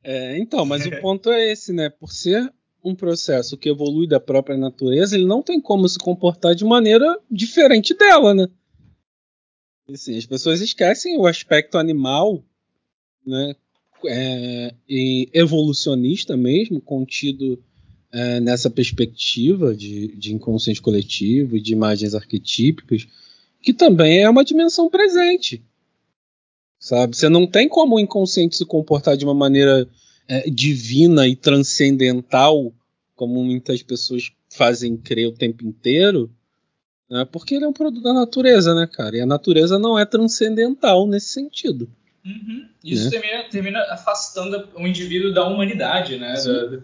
É, então, mas o ponto é esse, né? Por ser um processo que evolui da própria natureza, ele não tem como se comportar de maneira diferente dela, né? Assim, as pessoas esquecem o aspecto animal, né? É, e evolucionista mesmo, contido é, nessa perspectiva de, de inconsciente coletivo e de imagens arquetípicas, que também é uma dimensão presente. Sabe? Você não tem como o inconsciente se comportar de uma maneira é, divina e transcendental, como muitas pessoas fazem crer o tempo inteiro, né? porque ele é um produto da natureza, né, cara? E a natureza não é transcendental nesse sentido. Uhum. Isso né? termina, termina, afastando o indivíduo da humanidade, né? Da, da...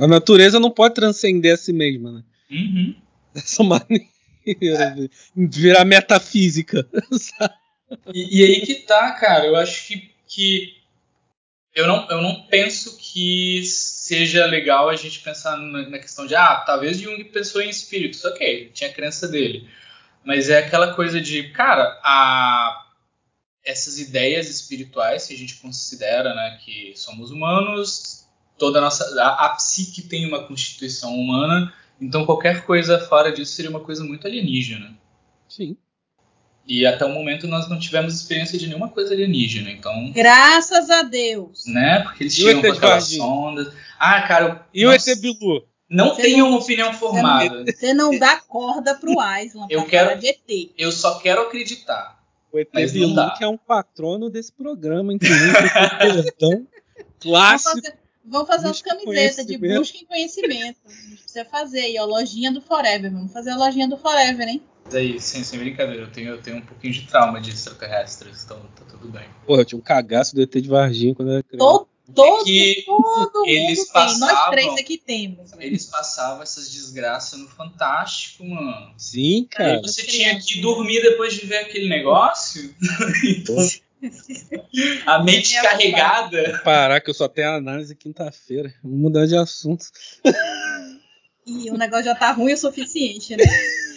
A natureza não pode transcender a si mesma, né? Uhum. Dessa maneira. É. Virar metafísica. E, e, aí que tá, cara. Eu acho que, que eu não, eu não penso que seja legal a gente pensar na questão de, ah, talvez Jung pensou em espíritos, ok, tinha a crença dele. Mas é aquela coisa de, cara, a, essas ideias espirituais que a gente considera, né, que somos humanos, toda a nossa, a, a psique tem uma constituição humana, então qualquer coisa fora disso seria uma coisa muito alienígena. Sim. E até o momento nós não tivemos experiência de nenhuma coisa alienígena, então. Graças a Deus. Né? Porque eles tinham com aquelas sondas. Ah, cara. E nossa, o ET Bilu? Não você tenho uma opinião formada. Você não, você não dá corda pro Island eu quero, de ET. Eu só quero acreditar. O ET Bilu, que é um patrono desse programa, inclusive. então, clássico. Vamos fazer umas camisetas de busca em conhecimento. A gente precisa fazer aí, ó, lojinha do Forever. Vamos fazer a lojinha do Forever, hein? Daí, sem, sem brincadeira, eu tenho, eu tenho um pouquinho de trauma de extraterrestres, então tá tudo bem. Porra, eu tinha um cagaço do ET de Varginha quando eu era criança. Todo, todo, que todo eles mundo passavam, tem. Nós três aqui temos. Né? Eles passavam essas desgraças no Fantástico, mano. Sim, cara. Aí você tinha que dormir depois de ver aquele negócio. então, a mente carregada. Parar que eu só tenho análise quinta-feira. Vamos mudar de assunto. E o negócio já tá ruim o suficiente, né?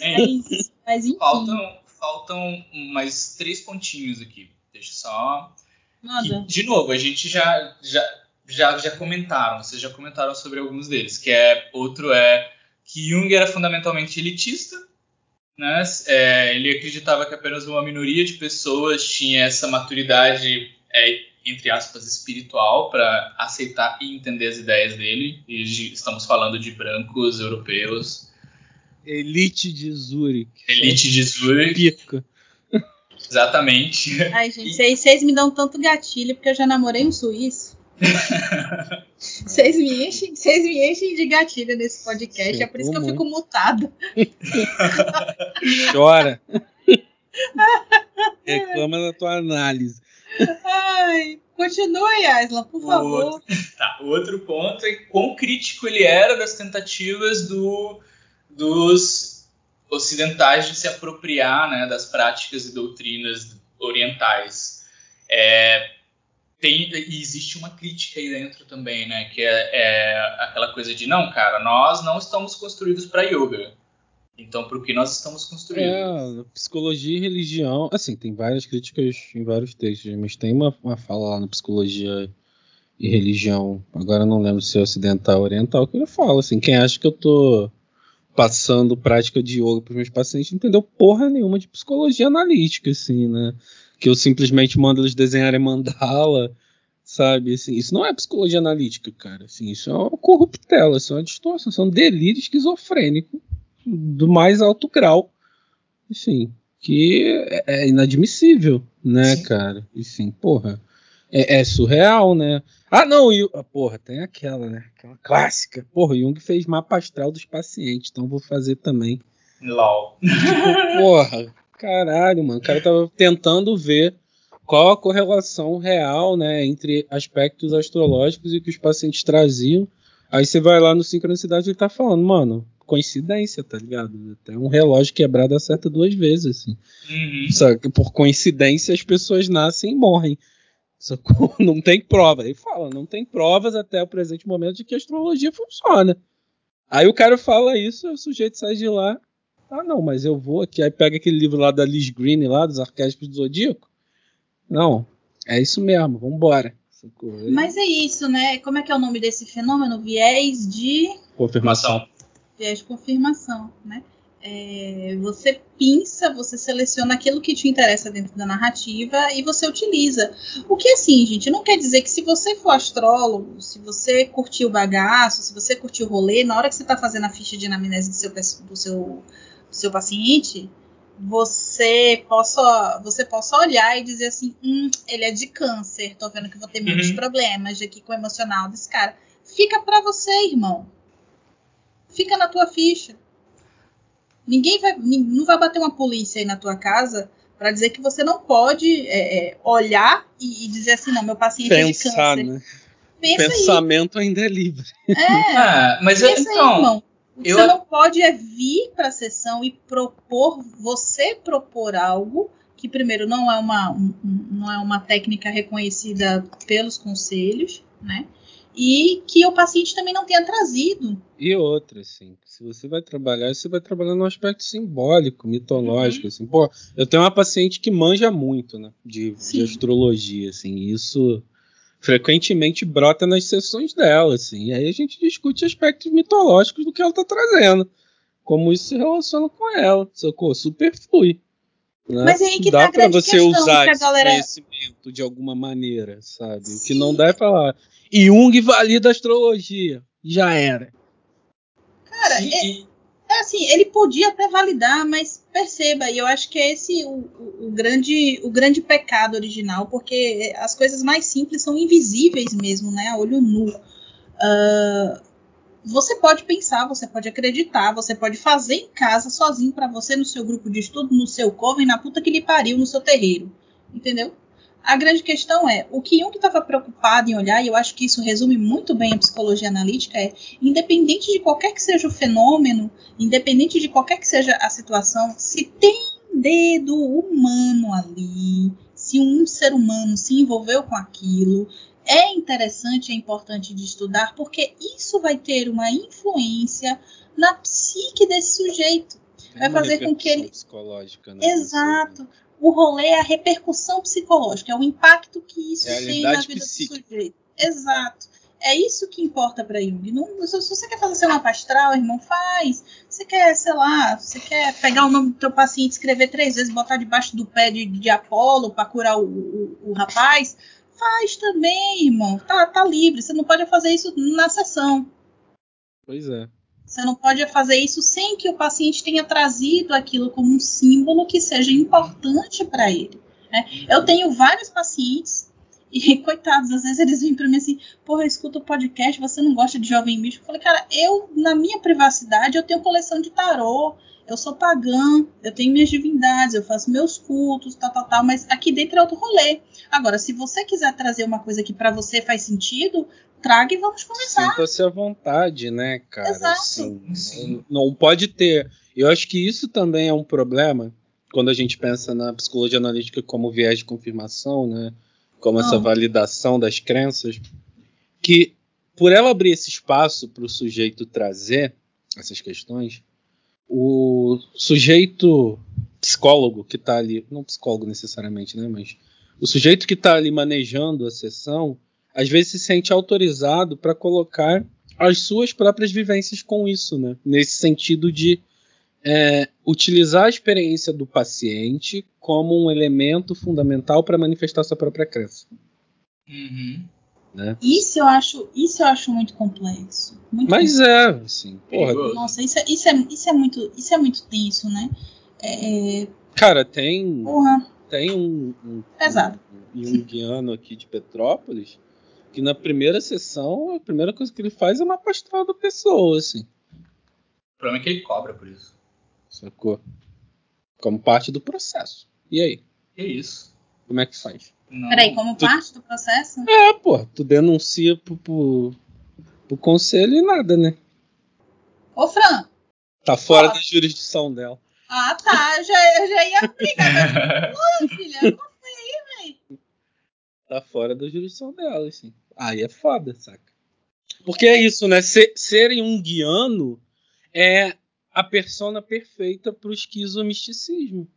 É. Mas, mas enfim. Faltam, faltam mais três pontinhos aqui. Deixa só. Que, de novo, a gente já, já, já, já comentaram, vocês já comentaram sobre alguns deles, que é outro é que Jung era fundamentalmente elitista, né? É, ele acreditava que apenas uma minoria de pessoas tinha essa maturidade, é, entre aspas, espiritual para aceitar e entender as ideias dele. E estamos falando de brancos europeus. Elite de Zurich. Elite de Zurich. Pica. Exatamente. Ai, gente, vocês me dão tanto gatilho porque eu já namorei um suíço. Vocês me, enchem, vocês me enchem de gatilho nesse podcast, Sim, é por isso que eu fico mutado. Chora. Reclama da tua análise. Ai, continue, Aislan, por favor. Outro, tá, o outro ponto é quão crítico ele era das tentativas do, dos ocidentais de se apropriar né, das práticas e doutrinas orientais. É, tem, existe uma crítica aí dentro também, né? Que é, é aquela coisa de não, cara, nós não estamos construídos para yoga. Então, para o que nós estamos construindo? É, psicologia e religião. Assim, tem várias críticas em vários textos, mas tem uma, uma fala lá na psicologia e religião. Agora não lembro se é ocidental ou oriental, que ele fala assim: quem acha que eu tô passando prática de yoga para os meus pacientes não entendeu porra nenhuma de psicologia analítica, assim, né? que eu simplesmente mando eles desenharem mandala, sabe? Assim, isso não é psicologia analítica, cara. Assim, isso é uma corruptela, isso é uma distorção, isso é um delírio esquizofrênico do mais alto grau. Enfim, que é, é inadmissível, né, Sim. cara? Enfim, porra. É, é, surreal, né? Ah, não, e, ah, porra, tem aquela, né? Aquela clássica. Porra, Jung fez mapa astral dos pacientes, então vou fazer também. LOL. Tipo, porra, Caralho, mano. O cara tava tentando ver qual a correlação real, né, entre aspectos astrológicos e que os pacientes traziam. Aí você vai lá no sincronicidade e ele tá falando, mano, coincidência, tá ligado? Até um relógio quebrado acerta duas vezes, assim. Uhum. Só que por coincidência as pessoas nascem e morrem. Que não tem prova. Ele fala, não tem provas até o presente momento de que a astrologia funciona. Aí o cara fala isso, o sujeito sai de lá. Ah, não, mas eu vou aqui. Aí pega aquele livro lá da Liz Green, lá, dos arquétipos do Zodíaco. Não, é isso mesmo, vambora. Aí, Mas é isso, né? Como é que é o nome desse fenômeno? Viés de. confirmação. viés de confirmação, né? É, você pinça, você seleciona aquilo que te interessa dentro da narrativa e você utiliza. O que assim, gente, não quer dizer que se você for astrólogo, se você curtiu o bagaço, se você curtiu o rolê, na hora que você está fazendo a ficha de anamnese do seu, do seu, do seu paciente, você possa, você possa olhar e dizer assim, hum, ele é de câncer, tô vendo que vou ter muitos Uhum. problemas aqui com o emocional desse cara. Fica pra você, irmão. Fica na tua ficha. Ninguém vai, não vai bater uma polícia aí na tua casa pra dizer que você não pode é, é, olhar e, e dizer assim, não, meu paciente é de Pensar, câncer. né? Pensa aí, Pensamento ainda é livre. é, Ah, mas eu- pensa aí, então, irmão. O que eu- você não pode é vir pra sessão e propor, você propor algo que primeiro não é uma, um- um- não é uma técnica reconhecida pelos conselhos, né? E que o paciente também não tenha trazido. E outra, assim, se você vai trabalhar, você vai trabalhar no aspecto simbólico, mitológico, assim. Pô, eu tenho uma paciente que manja muito, né, de, de astrologia, assim, e isso frequentemente brota nas sessões dela, assim, e aí a gente discute aspectos mitológicos do que ela tá trazendo, como isso se relaciona com ela, sacou? Super flui. Né? Mas aí que dá tá a pra grande você questão, usar esse galera- conhecimento de alguma maneira, sabe? O que não dá é falar. Jung valida a astrologia. Já era. Cara, é, é assim, ele podia até validar, mas perceba, e eu acho que é esse o, o- o grande, o grande pecado original, porque as coisas mais simples são invisíveis mesmo, né? A olho nu. Ah, você pode pensar, você pode acreditar, você pode fazer em casa sozinho pra você, no seu grupo de estudo, no seu coven, na puta que lhe pariu, no seu terreiro. Entendeu? A grande questão é, o que Jung estava preocupado em olhar, e eu acho que isso resume muito bem a psicologia analítica, é, independente de qualquer que seja o fenômeno, independente de qualquer que seja a situação, se tem dedo humano ali, se um ser humano se envolveu com aquilo, é interessante, é importante de estudar, porque isso vai ter uma influência na psique desse sujeito. Tem Vai fazer com que ele- psicológica, né, Exato. O rolê é a repercussão psicológica, é o impacto que isso tem na vida psíquica. do sujeito. Exato. É isso que importa para Jung. Não, se se você quer fazer seu mapa astral, irmão, faz. Você quer, sei lá, você quer pegar o nome do teu paciente, escrever três vezes, botar debaixo do pé de, de Apolo para curar o, o, o rapaz, faz também, irmão. Tá, tá livre. Você não pode fazer isso na sessão. Pois é. Você não pode fazer isso sem que o paciente tenha trazido aquilo como um símbolo que seja importante para ele. né? Eu tenho vários pacientes e, coitados, às vezes eles vêm para mim assim: porra, eu escuto o podcast, você não gosta de jovem místico? Eu falei, cara, eu, na minha privacidade, eu tenho coleção de tarô, eu sou pagã, eu tenho minhas divindades, eu faço meus cultos, tal, tal, tal, mas aqui dentro é outro rolê. Agora, se você quiser trazer uma coisa que para você faz sentido, traga e vamos conversar. Sinta-se à vontade, né, cara? Exato. Assim, Sim. Não pode ter. Eu acho que isso também é um problema quando a gente pensa na psicologia analítica como viés de confirmação, né? Como essa validação das crenças, que por ela abrir esse espaço para o sujeito trazer essas questões, o sujeito psicólogo que está ali, não psicólogo necessariamente, né? Mas o sujeito que está ali manejando a sessão, às vezes se sente autorizado para colocar as suas próprias vivências com isso, né? Nesse sentido de é, utilizar a experiência do paciente como um elemento fundamental para manifestar sua própria crença. Uhum. Né? Isso eu acho, isso eu acho muito complexo. Muito Mas é, assim, porra. Nossa, isso é, isso é, isso é muito, isso é muito tenso, né? É, é, cara, tem, porra, tem um, um, Pesado. um junguiano aqui de Petrópolis que na primeira sessão, a primeira coisa que ele faz é uma astral da pessoa, assim, O problema é que ele cobra por isso. Sacou? Como parte do processo. E aí, Que isso? como é que faz? Não. peraí, como tu- parte do processo? É, pô, tu denuncia pro, pro, O conselho e nada, né? Ô, Fran. Tá fora da jurisdição dela. Ah, tá. Eu já, já ia brigar. Ô, filha, qual foi aí, velho? Tá fora da jurisdição dela, assim. Aí é foda, saca? Porque é isso, né? Ser, serem um guiano é a persona perfeita pro esquizomisticismo.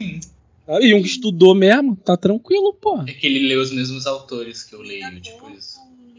Sim. Ah, Jung estudou mesmo, tá tranquilo, pô. É que ele lê os mesmos autores que eu leio, tipo isso.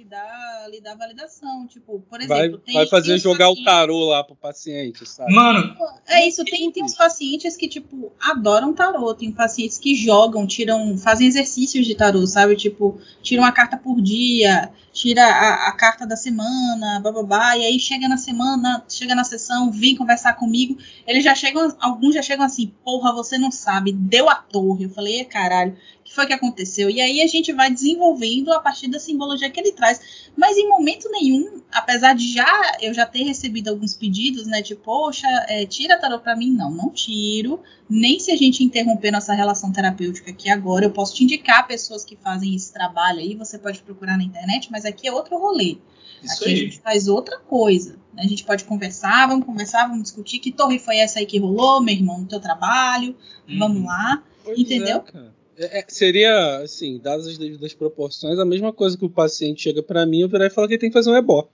Dá, lhe dá validação. Tipo, por Vai, exemplo, tem. vai fazer tem jogar o pacientes- tarô lá pro paciente, sabe? Mano, É isso, tem, tem uns pacientes que, tipo, adoram tarô. Tem pacientes que jogam, tiram, fazem exercícios de tarô, sabe? Tipo, tiram uma carta por dia, tira a, a carta da semana, bababá, e aí chega na semana, chega na sessão, vem conversar comigo. Eles já chegam, alguns já chegam assim, porra, você não sabe, deu a torre. Eu falei, "Ê, caralho, foi que aconteceu? E aí a gente vai desenvolvendo a partir da simbologia que ele traz. Mas em momento nenhum, apesar de já eu já ter recebido alguns pedidos, né? Tipo, poxa, é, tira tarô pra mim. Não, não tiro. Nem se a gente interromper nossa relação terapêutica aqui agora. Eu posso te indicar pessoas que fazem esse trabalho aí. Você pode procurar na internet, mas aqui é outro rolê. isso aqui a aí. gente faz outra coisa. né? A gente pode conversar, vamos conversar, vamos discutir. Que torre foi essa aí que rolou, meu irmão, no teu trabalho? Vamos Uhum. lá. Pois Entendeu? é, cara. É, é, seria, assim, dadas as devidas proporções, a mesma coisa que o paciente chega pra mim, eu virar e falar que ele tem que fazer um ebó.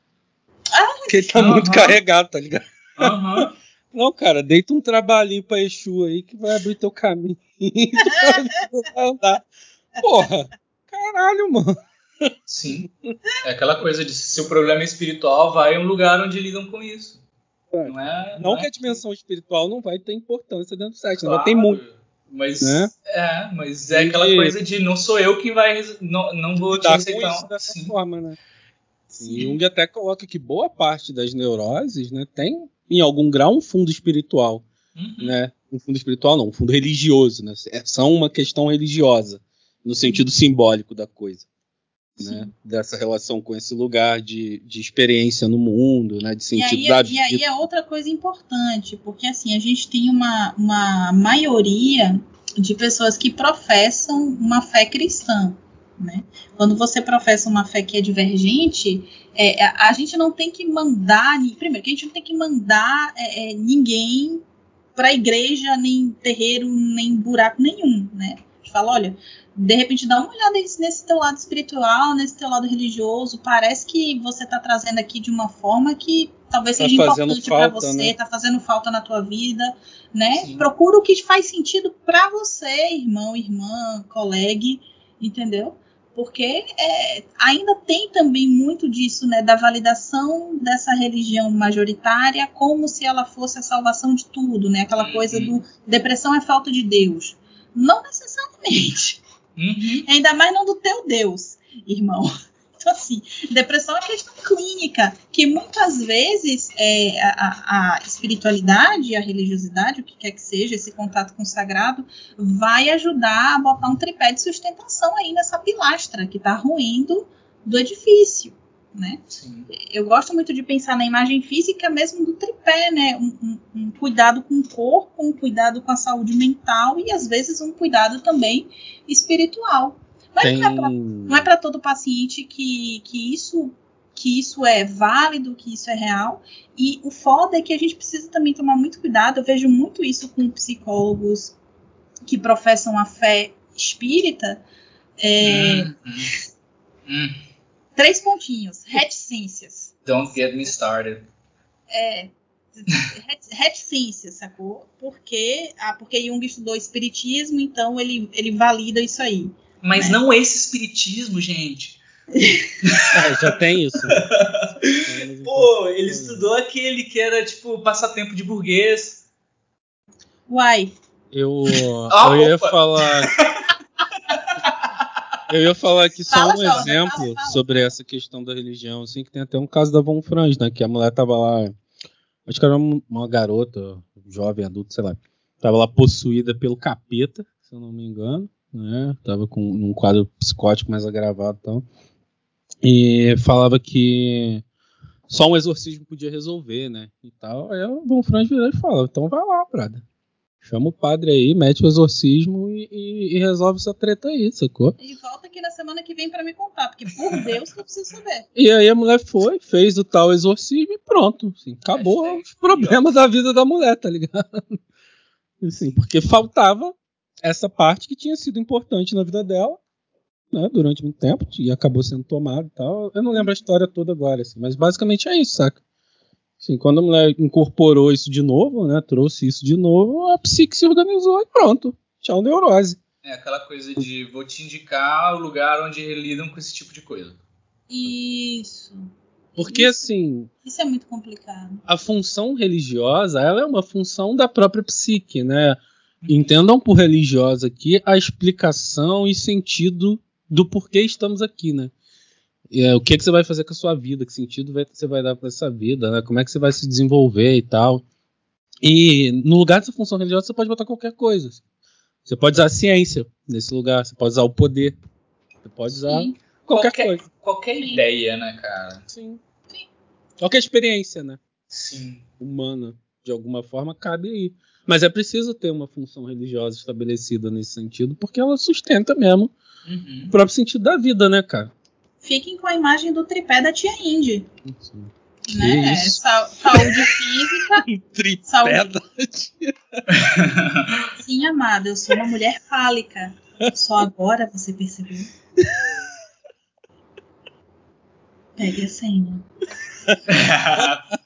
Porque ele tá Aham. muito carregado, tá ligado? Aham. Não, cara, deita um trabalhinho pra Exu aí que vai abrir teu caminho. Vai andar. Porra, caralho, mano. Sim. É aquela coisa de se o problema é espiritual, vai em um lugar onde lidam com isso. É. Não é. Não é que a dimensão espiritual não vai ter importância dentro do site, Claro, não tem muito. Mas Né? é, mas é aquela E- coisa de não sou eu quem vai. Não, não vou te lidar com aceitar. isso dessa Sim. forma, né? Sim. E Jung até coloca que boa parte das neuroses, né, tem em algum grau um fundo espiritual, Uhum. né? Um fundo espiritual não, um fundo religioso, né? É- São uma questão religiosa no sentido simbólico da coisa, né? Dessa relação com esse lugar de, de experiência no mundo, né? De E sentido aí, da e vida. aí é outra coisa importante, porque assim, a gente tem uma, uma maioria de pessoas que professam uma fé cristã. Né? Quando você professa uma fé que é divergente, é, a, gente não tem que mandar. Primeiro, que a gente não tem que mandar é, é, ninguém para a igreja, nem terreiro, nem buraco nenhum. Né? Gente fala, olha, de repente dá uma olhada nesse, nesse teu lado espiritual, nesse teu lado religioso. Parece que você está trazendo aqui de uma forma que talvez Tá seja importante para você, né? tá fazendo falta na tua vida, né? Sim. Procura o que faz sentido para você, irmão, irmã, colega, entendeu? Porque é, ainda tem também muito disso, né, da validação dessa religião majoritária como se ela fosse a salvação de tudo, né? Aquela Uhum. coisa do depressão é falta de Deus. Não necessariamente. Uhum. Ainda mais não do teu Deus, irmão. Então, assim, depressão é questão clínica, que muitas vezes é, a, a espiritualidade, a religiosidade, o que quer que seja, esse contato com o sagrado, vai ajudar a botar um tripé de sustentação aí nessa pilastra que está ruindo do edifício, né? Sim. eu gosto muito de pensar na imagem física mesmo do tripé, né? Um, um- um cuidado com o corpo, um cuidado com a saúde mental e às vezes um cuidado também espiritual. Mas Tem... não é pra- não é para todo paciente que, que isso que isso é válido, que isso é real. E o foda é que a gente precisa também tomar muito cuidado. Eu vejo muito isso com psicólogos que professam a fé espírita. É, Hum, hum. Três pontinhos, reticências. Don't get me started. É, ret- reticência, sacou? Porque, ah, porque Jung estudou espiritismo, então ele, ele valida isso aí. Mas Né? não esse espiritismo, gente. É, já tem isso. Pô, ele estudou aquele que era tipo passatempo de burguês. Uai, Eu, Ah, eu ia falar. Eu ia falar aqui só Fala, um exemplo fala, fala. sobre essa questão da religião, assim, que tem até um caso da Von Franz, né? Que a mulher tava lá. Acho que era uma garota, jovem, adulta, sei lá. Tava lá possuída pelo capeta, se eu não me engano, né? Tava com num quadro psicótico mais agravado e tal. E falava que só um exorcismo podia resolver, né? E tal. Aí a Von Franz virou e fala: então vai lá, brada. Chama o padre aí, mete o exorcismo e, e, e, resolve essa treta aí, sacou? E volta aqui na semana que vem para me contar, porque por Deus que eu preciso saber. E aí a mulher foi, fez o tal exorcismo e pronto. Assim, acabou é, os problemas da vida da mulher, tá ligado? Assim, porque faltava essa parte que tinha sido importante na vida dela, né, durante muito tempo, e acabou sendo tomada e tal. Eu não lembro a história toda agora, assim, mas basicamente é isso, saca? Assim, quando a mulher incorporou isso de novo, né, trouxe isso de novo, a psique se organizou e pronto. Tchau, neurose. É aquela coisa de vou te indicar o lugar onde lidam com esse tipo de coisa. Isso. Porque isso, assim. Isso é muito complicado. A função religiosa, ela é uma função da própria psique, né? Entendam por religiosa aqui a explicação e sentido do porquê estamos aqui, né? É, o que, que você vai fazer com a sua vida, que sentido vai, você vai dar para essa vida, né? como é que você vai se desenvolver e tal. E no lugar dessa função religiosa você pode botar qualquer coisa. Você pode usar a ciência nesse lugar, você pode usar o poder, você pode usar Sim. qualquer, qualquer, coisa. Qualquer ideia, né, cara? Sim. Sim. Qualquer experiência, né? Sim. Humana, de alguma forma, cabe aí. Mas é preciso ter uma função religiosa estabelecida nesse sentido, porque ela sustenta mesmo uhum. o próprio sentido da vida, né, cara? Fiquem com a imagem do tripé da tia Indy. Né? É, sa saúde física. tripé saúde... da tia. Sim, amada, eu sou uma mulher fálica. Só agora você percebeu. Pegue a senha.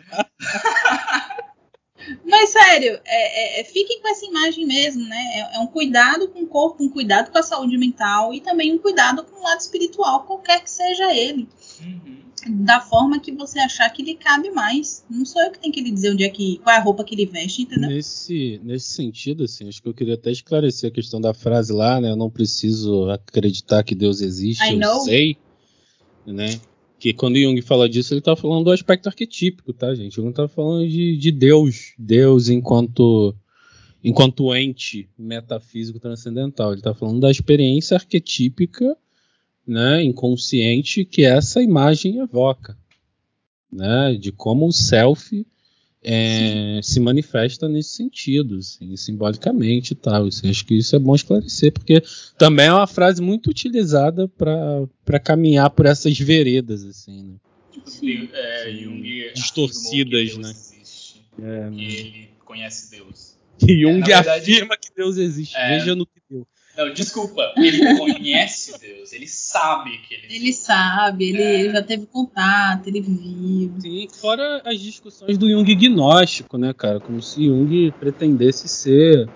Mas sério, é, é, é, fiquem com essa imagem mesmo, né? É, é, um cuidado com o corpo, um cuidado com a saúde mental e também um cuidado com o lado espiritual, qualquer que seja ele. Uhum. Da forma que você achar que lhe cabe mais. Não sou eu que tenho que lhe dizer onde é que, qual é a roupa que ele veste, entendeu? Nesse, nesse sentido, assim, acho que eu queria até esclarecer a questão da frase lá, né? Eu não preciso acreditar que Deus existe, I eu know. sei. Né? Que quando Jung fala disso, ele está falando do aspecto arquetípico, tá, gente? Ele não está falando de, de, Deus, Deus enquanto enquanto ente metafísico transcendental. Ele está falando da experiência arquetípica, né, inconsciente que essa imagem evoca, né, de como o self é, se manifesta nesse sentido, assim, simbolicamente e tal. Assim, acho que isso é bom esclarecer, porque também é uma frase muito utilizada para caminhar por essas veredas, assim, né? Tipo, é, Jung distorcidas, né? Existe, é, que ele conhece Deus. E Jung é, verdade, afirma que Deus existe. É, Veja no que deu. Não, desculpa. Ele conhece Deus. Ele sabe que ele. Ele sabe. Ele é. já teve contato. Ele viu. Sim, fora as discussões do Jung gnóstico, né, cara? Como se Jung pretendesse ser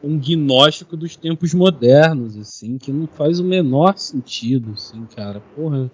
um gnóstico dos tempos modernos, assim, que não faz o menor sentido, assim, cara. Porra.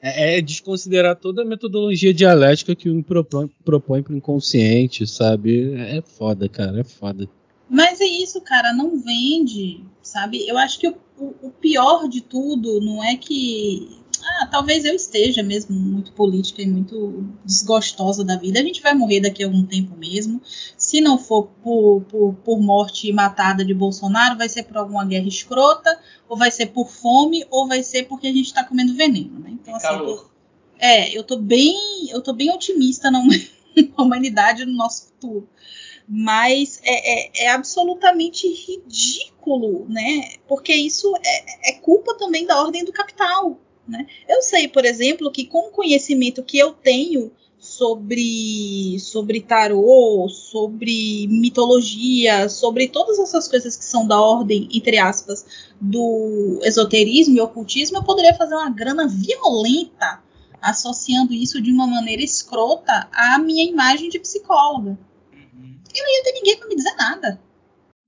É, é desconsiderar toda a metodologia dialética que o Jung propõe, propõe para o inconsciente, sabe? É foda, cara, é foda. Mas é isso, cara, não vende, sabe? Eu acho que o, o, o pior de tudo não é que. Ah, talvez eu esteja mesmo muito política e muito desgostosa da vida. A gente vai morrer daqui a algum tempo mesmo. Se não for por, por, por morte matada de Bolsonaro, vai ser por alguma guerra escrota, ou vai ser por fome, ou vai ser porque a gente está comendo veneno, né? Então, assim, Calor. é, eu tô bem, eu tô bem otimista na humanidade no nosso futuro mas é, é, é, absolutamente ridículo, né? Porque isso é, é, culpa também da ordem do capital. Né? Eu sei, por exemplo, que com o conhecimento que eu tenho sobre, sobre tarô, sobre mitologia, sobre todas essas coisas que são da ordem, entre aspas, do esoterismo e ocultismo, eu poderia fazer uma grana violenta associando isso de uma maneira escrota à minha imagem de psicóloga e não ia ter ninguém para me dizer nada.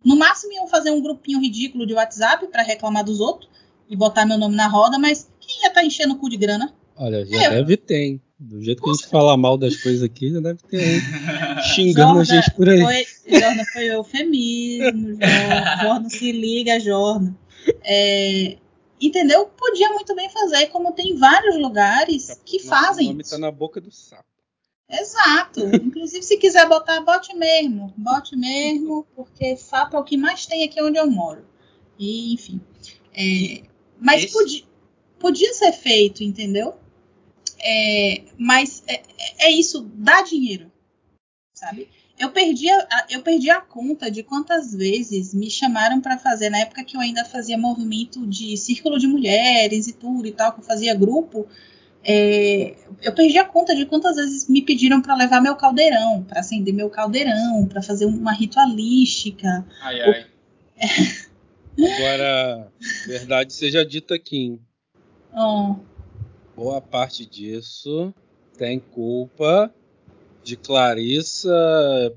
No máximo iam fazer um grupinho ridículo de WhatsApp para reclamar dos outros e botar meu nome na roda, mas quem ia estar tá enchendo o cu de grana? Olha, já é deve ter, hein? Do jeito que a gente fala mal das coisas aqui, já deve ter hein? xingando Jordan, a gente por aí. Foi, Jordan foi eufemismo, Jordan, Jordan se liga, Jordan. É, entendeu? Podia muito bem fazer, como tem vários lugares que fazem. O nome tá na boca do sapo. Exato. Inclusive, se quiser botar, bote mesmo. Bote mesmo, porque sapo é o que mais tem aqui onde eu moro. E, enfim. É, mas podia, podia ser feito, entendeu? É, mas é, é, isso, dá dinheiro. Sabe? Eu perdi, a, eu perdi a conta de quantas vezes me chamaram para fazer, na época que eu ainda fazia movimento de círculo de mulheres e tudo e tal, que eu fazia grupo. É, eu perdi a conta de quantas vezes me pediram para levar meu caldeirão, para acender meu caldeirão, para fazer uma ritualística. Ai, ai. Agora, verdade seja dita aqui. Oh. Boa parte disso tem culpa de Clarissa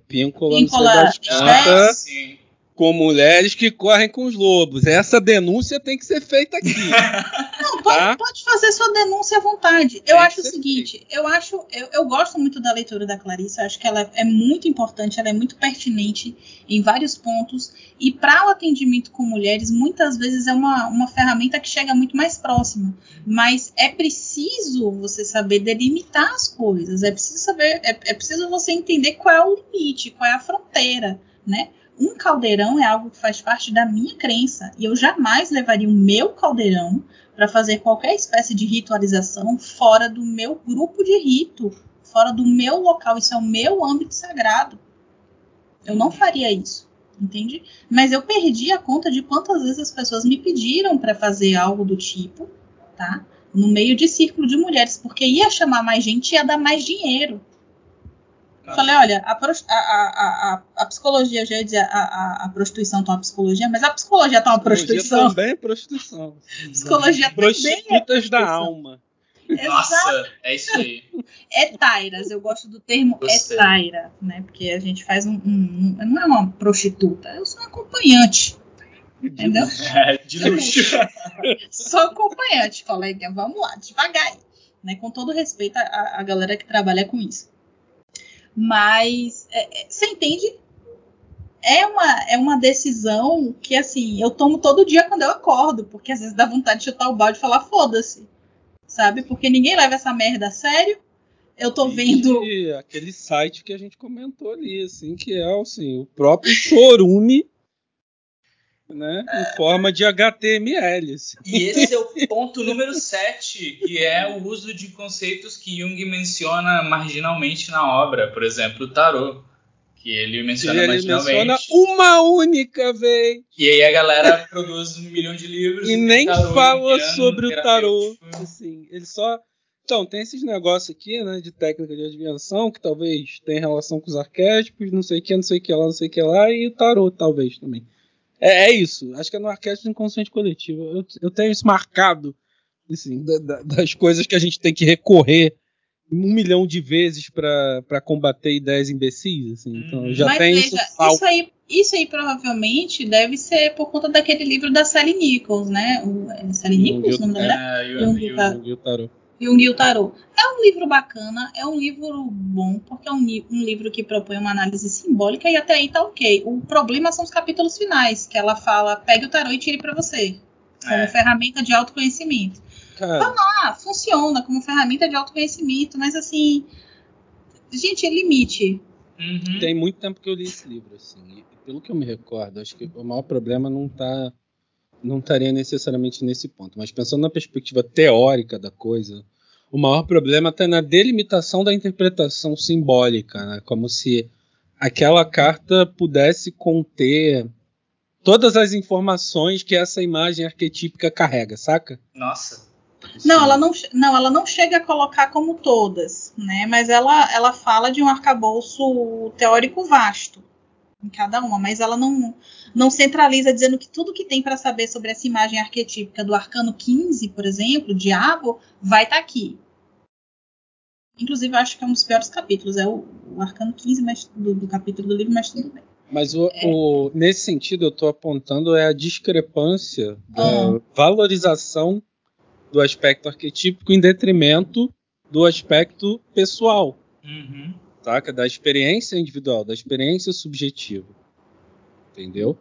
Píncola, Píncola das Ah, sim. Com mulheres que correm com os lobos. Essa denúncia tem que ser feita aqui. Não, pode, Tá. pode fazer sua denúncia à vontade. Eu Tem acho o seguinte, eu acho, eu, eu gosto muito da leitura da Clarice, eu acho que ela é muito importante, ela é muito pertinente em vários pontos, e para o atendimento com mulheres, muitas vezes é uma, uma ferramenta que chega muito mais próxima. Mas é preciso você saber delimitar as coisas, é preciso saber, é, é preciso você entender qual é o limite, qual é a fronteira, né? Um caldeirão é algo que faz parte da minha crença, e eu jamais levaria o meu caldeirão para fazer qualquer espécie de ritualização fora do meu grupo de rito, fora do meu local. Isso é o meu âmbito sagrado. Eu não faria isso, entende? Mas eu perdi a conta de quantas vezes as pessoas me pediram para fazer algo do tipo, tá? No meio de círculo de mulheres, porque ia chamar mais gente e ia dar mais dinheiro. Eu falei, olha, a, a- a- a- psicologia, eu já ia dizer, a, a- a prostituição tá uma psicologia, mas a psicologia tá uma prostituição. também é prostituição. Psicologia também é Prostitutas da prostituição. alma. Exato. Nossa, é isso aí. Etairas, eu gosto do termo Gostei. etaira, né? Porque a gente faz um, um- um- Não é uma prostituta, eu sou uma acompanhante. Entendeu? De luxo. Sou acompanhante, colega. Vamos lá, devagar. Né? Com todo respeito à, à galera que trabalha com isso. Mas é, é, você entende? É uma, é uma decisão que, assim, eu tomo todo dia quando eu acordo, porque às vezes dá vontade de chutar o balde e falar foda-se. Sabe? Porque ninguém leva essa merda a sério. Eu tô vendo. E aquele site que a gente comentou ali, assim, que é assim, o próprio chorume, né? Em forma de HTML. Assim. E esse é o ponto número 7, que é o uso de conceitos que Jung menciona marginalmente na obra. Por exemplo, o tarô. Que ele menciona Ele marginalmente. menciona uma única vez. E aí a galera produz um milhão de livros. E nem fala junguiano, sobre o tarô. Assim, ele só. Então, tem esses negócios aqui, né, de técnica de adivinhação, que talvez tenha relação com os arquétipos, não sei o que, não sei o que lá, não sei o que lá, e o tarô, talvez, também. É, é isso. Acho que é no arquétipo do inconsciente coletivo. Eu, eu tenho isso marcado, assim, da- da- das coisas que a gente tem que recorrer um milhão de vezes para combater ideias imbecis, assim. Então, eu já Mas tem veja, isso isso, salvo. aí, isso aí provavelmente deve ser por conta daquele livro da Sally Nichols, né? O, é Sally Nichols, o nome mulher? É, e o- Jung e o- Tarô. É um livro bacana, é um livro bom, porque é um, um livro que propõe uma análise simbólica e até aí tá ok. O problema são os capítulos finais, que ela fala, pegue o tarô e tire pra você, como É. ferramenta de autoconhecimento. Cara, Ah, funciona como ferramenta de autoconhecimento, mas assim, gente, é limite. Uhum. Tem muito tempo que eu li esse livro, assim. E pelo que eu me recordo, acho que o maior problema não tá não estaria necessariamente nesse ponto, mas pensando na perspectiva teórica da coisa, o maior problema está na delimitação da interpretação simbólica, né? Como se aquela carta pudesse conter todas as informações que essa imagem arquetípica carrega, saca? Nossa. Não, ela não, não, ela não chega a colocar como todas, né? Mas ela, ela fala de um arcabouço teórico vasto em cada uma, mas ela não, não centraliza dizendo que tudo que tem para saber sobre essa imagem arquetípica do arcano 15, por exemplo, diabo, vai estar aqui. Inclusive, eu acho que é um dos piores capítulos, é o, o arcano 15 mas, do, do capítulo do livro, mas tudo bem. Mas o, o- nesse sentido, eu estou apontando é a discrepância da Ah. valorização do aspecto arquetípico em detrimento do aspecto pessoal, Uhum. Saca? Da experiência individual, da experiência subjetiva. Entendeu?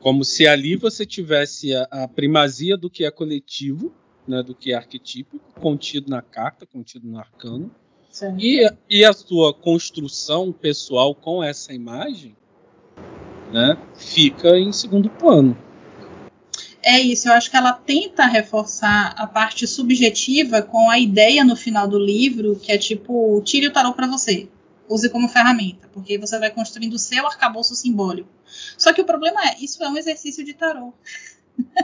Como se ali você tivesse a, a primazia do que é coletivo, né, do que é arquetípico, contido na carta, contido no arcano, e, e a sua construção pessoal com essa imagem né, fica em segundo plano. É isso, eu acho que ela tenta reforçar a parte subjetiva com a ideia no final do livro, que é tipo, tire o tarô pra você. Use como ferramenta, porque você vai construindo o seu arcabouço simbólico. Só que o problema é, isso é um exercício de tarô.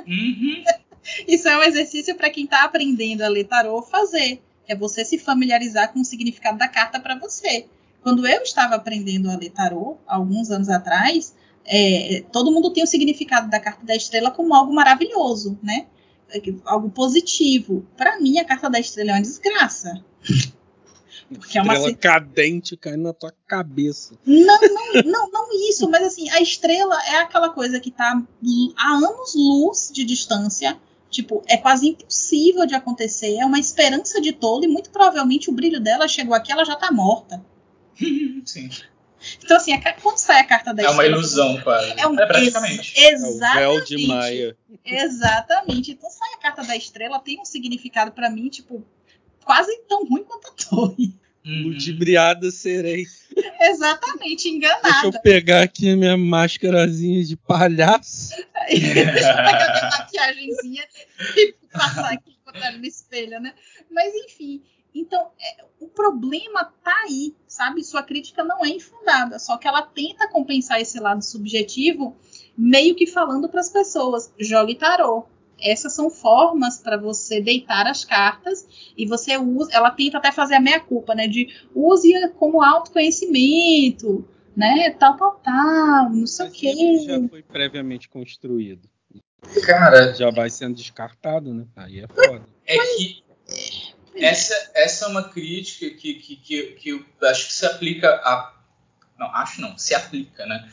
Uhum. isso é um exercício para quem está aprendendo a ler tarô fazer. É você se familiarizar com o significado da carta para você. Quando eu estava aprendendo a ler tarô, alguns anos atrás, é, todo mundo tem o significado da carta da estrela como algo maravilhoso, né? É algo positivo. Para mim, a carta da estrela é uma desgraça. Porque é uma estrela cadente caindo na tua cabeça. Não, não, não, não isso, mas assim, a estrela é aquela coisa que tá a anos luz de distância. Tipo, é quase impossível de acontecer, é uma esperança de tolo e muito provavelmente o brilho dela chegou aqui, ela já tá morta. Sim. Então, assim, quando sai a carta da É uma ilusão, quase. É, um, é praticamente. Ex exatamente. É o véu de Maia. Exatamente. Então, sai a carta da estrela, tem um significado para mim, tipo, quase tão ruim quanto a torre. Uhum. Ludibriada serei. Exatamente, enganada. Deixa eu pegar aqui a minha máscarazinha de palhaço. Deixa eu pegar a minha maquiagemzinha e passar aqui botar no espelho, né? Mas enfim, então é, o problema tá aí, sabe? Sua crítica não é infundada, só que ela tenta compensar esse lado subjetivo, meio que falando para as pessoas: jogue tarô, essas são formas para você deitar as cartas e você usa, ela tenta até fazer a meia culpa, né, de use como autoconhecimento, né, tal, tal, tal, não sei o quê. já foi previamente construído. Cara, já vai sendo descartado, né? Aí é foda. É que essa, essa é uma crítica que, que, que, que eu acho que se aplica a. Não, acho não, se aplica, né?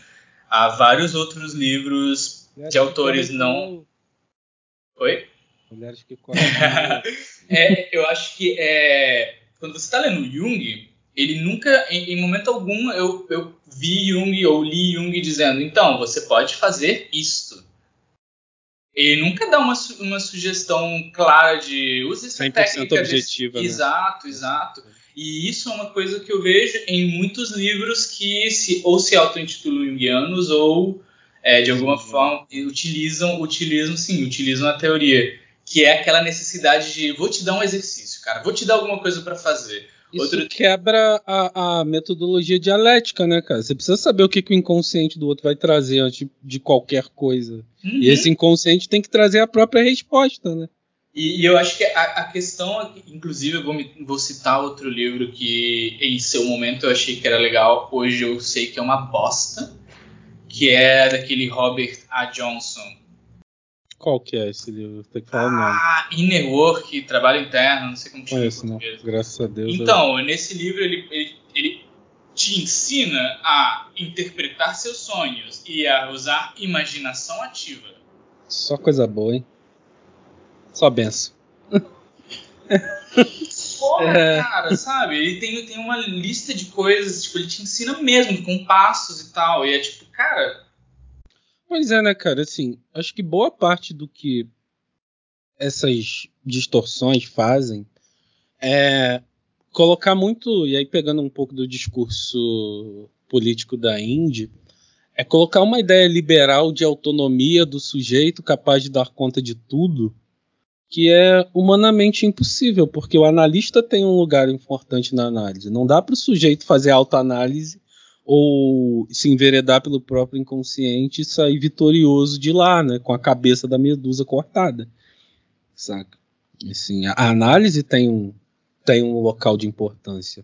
A vários outros livros de autores não Oi? Mulheres que é, eu acho que é, quando você está lendo Jung, ele nunca, em, em, momento algum, eu, eu vi Jung ou li Jung dizendo, então, você pode fazer isto. Ele nunca dá uma, uma sugestão clara de use essa técnica. objetiva. Desse... Né? Exato, exato. E isso é uma coisa que eu vejo em muitos livros que se, ou se auto-intitulam jungianos ou é, de alguma forma utilizam, utilizam sim, utilizam a teoria, que é aquela necessidade de vou te dar um exercício, cara, vou te dar alguma coisa para fazer. Isso outro... quebra a, a, metodologia dialética, né, cara? Você precisa saber o que, que o inconsciente do outro vai trazer antes de qualquer coisa. Uhum. E esse inconsciente tem que trazer a própria resposta, né? E, e eu acho que a, a, questão, inclusive, eu vou, me, vou citar outro livro que em seu momento eu achei que era legal, hoje eu sei que é uma bosta, que é daquele Robert A. Johnson. Qual que é esse livro? Tem que falar ah, o nome. Inner Work, Trabalho Interno, não sei como chama Conheço, não. Graças a Deus. Então, eu... nesse livro ele, ele, ele te ensina a interpretar seus sonhos e a usar imaginação ativa. Só coisa boa, hein? Só benção. Porra, é. cara, sabe? Ele tem, tem uma lista de coisas, tipo, ele te ensina mesmo, com passos e tal. E é tipo, cara. Pois é, né, cara? Assim, acho que boa parte do que essas distorções fazem é colocar muito, e aí pegando um pouco do discurso político da Índia, é colocar uma ideia liberal de autonomia do sujeito capaz de dar conta de tudo que é humanamente impossível, porque o analista tem um lugar importante na análise. Não dá para o sujeito fazer autoanálise ou se enveredar pelo próprio inconsciente e sair vitorioso de lá, né, com a cabeça da medusa cortada. Saca? Assim, a análise tem um, tem um local de importância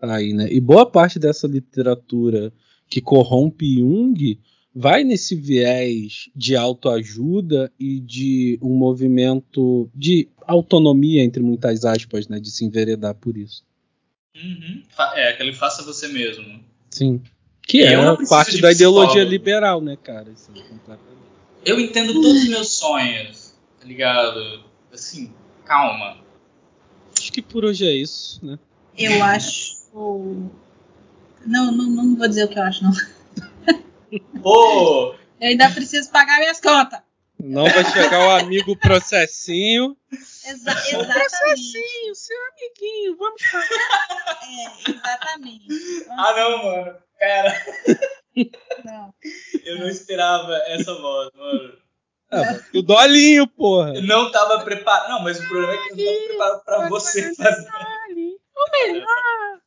aí, né? E boa parte dessa literatura que corrompe Jung vai nesse viés de autoajuda e de um movimento de autonomia, entre muitas aspas, né, de se enveredar por isso. Uhum. É, aquele faça você mesmo. Sim. Que é parte da ideologia liberal, né, cara? Assim, eu entendo todos os meus sonhos, tá ligado? Assim, calma. Acho que por hoje é isso, né? Eu acho. Não, não, não vou dizer o que eu acho, não. Pô! Eu ainda preciso pagar minhas contas. Não vai chegar o amigo processinho. Exa exatamente. Processinho, seu amiguinho, vamos pagar. É, exatamente. Vamos ah, não, mano. Pera. Não. Eu não esperava essa voz, mano. Ah, o dolinho, porra. Eu não tava preparado. Não, mas o problema é que eu não tava preparado pra você fazer. O melhor.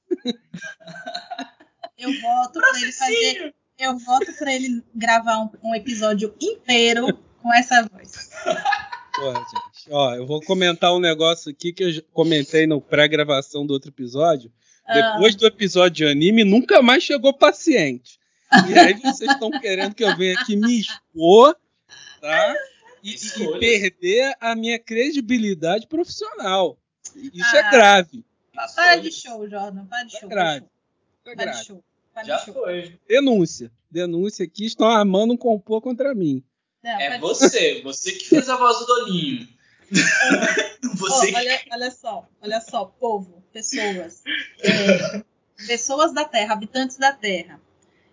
Eu voto pra ele fazer. Eu voto pra ele gravar um, um episódio inteiro com essa voz. Porra, gente. Ó, eu vou comentar um negócio aqui que eu comentei no pré-gravação do outro episódio. Ah. Depois do episódio de anime, nunca mais chegou paciente. E aí vocês estão querendo que eu venha aqui me expor, tá? E, e perder a minha credibilidade profissional. Isso Ah. é grave. Pa- Para de show, Jordan. Para de É show. grave. É Para de grave. show. Para Já de show. foi. Denúncia. Denúncia aqui. Estão armando um complô contra mim. Não, É você, você que fez a voz do Dolinho. Ó, Você que olha, olha só, olha só, povo, pessoas, é, pessoas da Terra, habitantes da Terra.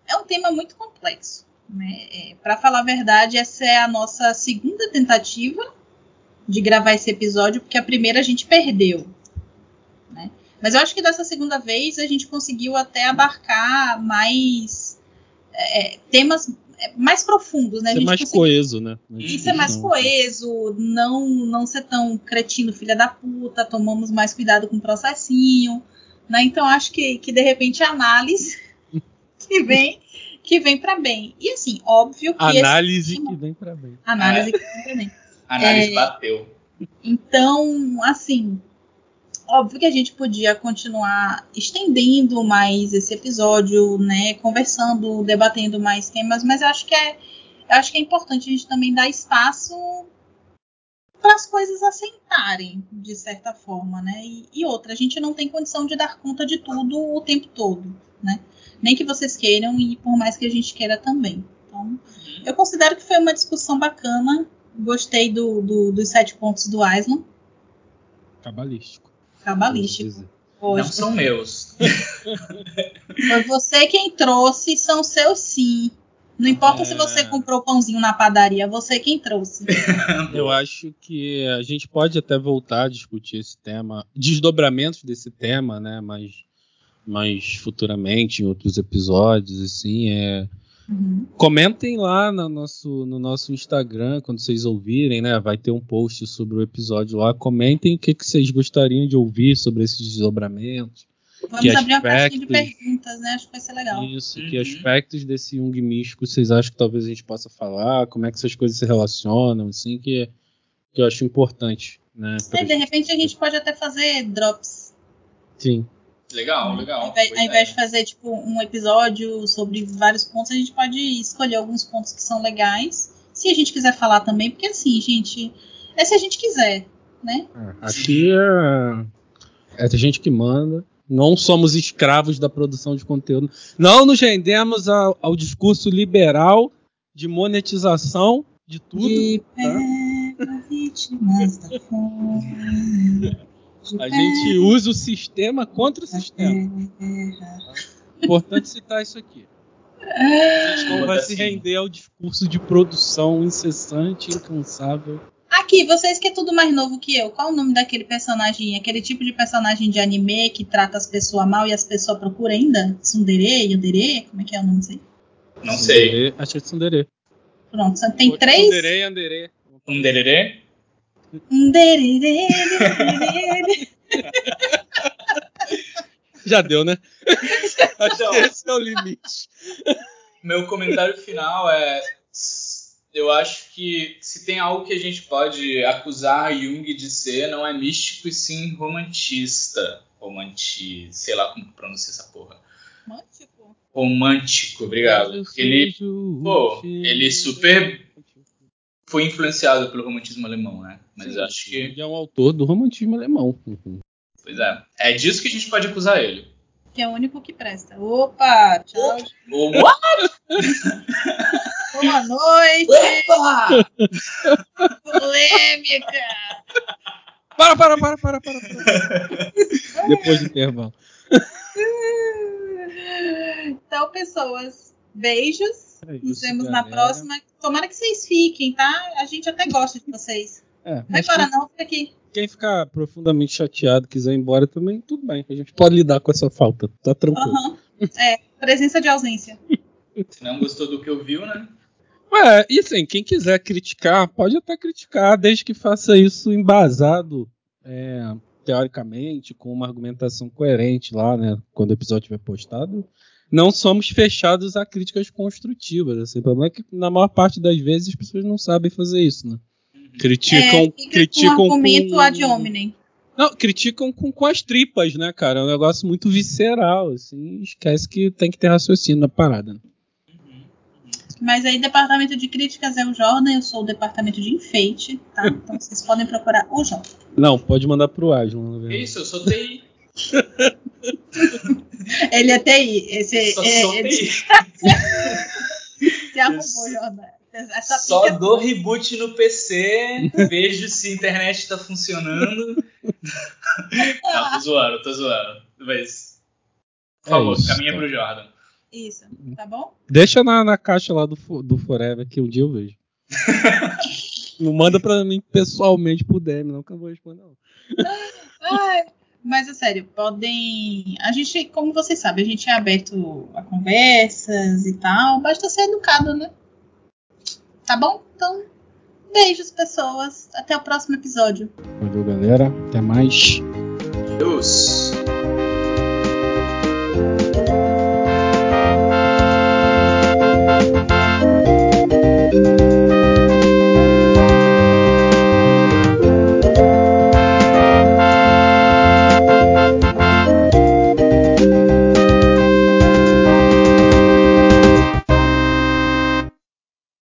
É um tema muito complexo, né? Para falar a verdade, essa é a nossa segunda tentativa de gravar esse episódio, porque a primeira a gente perdeu, né? Mas eu acho que dessa segunda vez a gente conseguiu até abarcar mais é, temas é, mais profundos, né? Ser gente mais conseguiu coeso, né? e ser mais discussão. coeso, não, não ser tão cretino, filha da puta, tomamos mais cuidado com o processinho, né? Então acho que, que de repente a análise que vem que vem para bem. E assim, óbvio que esse- Análise que vem pra bem. análise que vem pra bem. análise É. bateu. Então, assim, óbvio que a gente podia continuar estendendo mais esse episódio, né, conversando, debatendo mais temas, mas eu acho que é, acho que é importante a gente também dar espaço para as coisas assentarem, de certa forma, né? E, e outra, a gente não tem condição de dar conta de tudo o tempo todo, né? Nem que vocês queiram e por mais que a gente queira também. Então, eu considero que foi uma discussão bacana. Gostei do, do- dos sete pontos do Island. Cabalístico. Cabalístico. Dizer. Não Hoje. são meus. Foi você quem trouxe, são seus sim. Não importa É. se você comprou pãozinho na padaria, você quem trouxe. Eu acho que a gente pode até voltar a discutir esse tema, desdobramentos desse tema, né? Mas, mas futuramente, em outros episódios, assim. É... Uhum. Comentem lá no nosso, no nosso Instagram, quando vocês ouvirem, né? Vai ter um post sobre o episódio lá. Comentem o que, que vocês gostariam de ouvir sobre esses desdobramentos. Vamos Que abrir uma caixinha de aspectos- perguntas, né? Acho que vai ser legal. Isso, que Uhum. aspectos desse Jung místico vocês acham que talvez a gente possa falar? Como é que essas coisas se relacionam, assim, que, que eu acho importante, né? É, de repente a gente pode até fazer drops. Sim. Legal, Ao legal. invés, ao invés é. de fazer tipo um episódio sobre vários pontos, a gente pode escolher alguns pontos que são legais. Se a gente quiser falar também, porque assim, gente, é se a gente quiser, né? Aqui é, é a gente que manda. Não somos escravos da produção de conteúdo. Não nos rendemos ao, ao discurso liberal de monetização de tudo. De tá? pega vítimas da fome. A gente usa o sistema contra o sistema. terra. Importante citar isso aqui. A gente não vai se render ao discurso de produção incessante, incansável. Aqui, vocês que é tudo mais novo que eu, qual o nome daquele personagem, aquele tipo de personagem de anime que trata as pessoas mal e as pessoas procuram ainda? Tsundere, Yandere? Como é que é o nome disso aí? Não sei. Tsundere, Acho que é Tsundere. Pronto, só tem Ou três. Tsundere e Andere. Já deu, né? Acho Então. que esse é o limite. Meu comentário final é. Eu acho que se tem algo que a gente pode acusar Jung de ser, não é místico e sim romantista. Romanti. sei lá como pronuncia essa porra. Romântico? Romântico, obrigado. Porque ele pô, ele super- foi influenciado pelo romantismo alemão, né? Mas eu acho que. Ele é um autor do romantismo alemão. Uhum. Pois é. É disso que a gente pode acusar ele. Que é o único que presta. Opa, tchau. O what? Boa noite. Opa! Polêmica. Para, para, para, para, para. para. Depois do intervalo. Então, pessoas, beijos. É Nos isso, vemos na galera. próxima. Tomara que vocês fiquem, tá? A gente até gosta de vocês. É, Vai mas embora não, fica aqui. quem ficar profundamente chateado quiser ir embora também, tudo bem. A gente pode lidar com essa falta. Tá tranquilo. Aham. É, presença de ausência. Se não gostou do que ouviu, né? Ué, e assim, quem quiser criticar, pode até criticar, desde que faça isso embasado, é, teoricamente, com uma argumentação coerente lá, né? Quando o episódio estiver postado. Não somos fechados a críticas construtivas. Assim. O problema é que, na maior parte das vezes, as pessoas não sabem fazer isso, né? Criticam, é, criticam com argumento com... ad hominem. Não, criticam com, com as tripas, né, cara? É um negócio muito visceral, assim. Esquece que tem que ter raciocínio na parada. Né? Mas aí, departamento de críticas é o Jordan, eu sou o departamento de enfeite, tá? Então vocês podem procurar o Jordan. Não, pode mandar pro Aslan. Isso, eu sou TI. Ele é TI. Esse, Só é, sou ele- TI. Se arrumou, Jordan. Essa Só pica- dou reboot no PC, vejo se a internet tá funcionando. Não, tô zoando, tô zoando. Mas, por É favor, isso, caminha tá. pro Jordan. Isso, tá bom? Deixa na, na caixa lá do, do Forever que um dia eu vejo. não manda pra mim pessoalmente pro DM, não, que eu vou responder. Não. Ai, mas é sério, podem. A gente, como vocês sabem, a gente é aberto a conversas e tal. Basta ser educado, né? Tá bom? Então, beijos, pessoas. Até o próximo episódio. Valeu, galera. Até mais. Deus.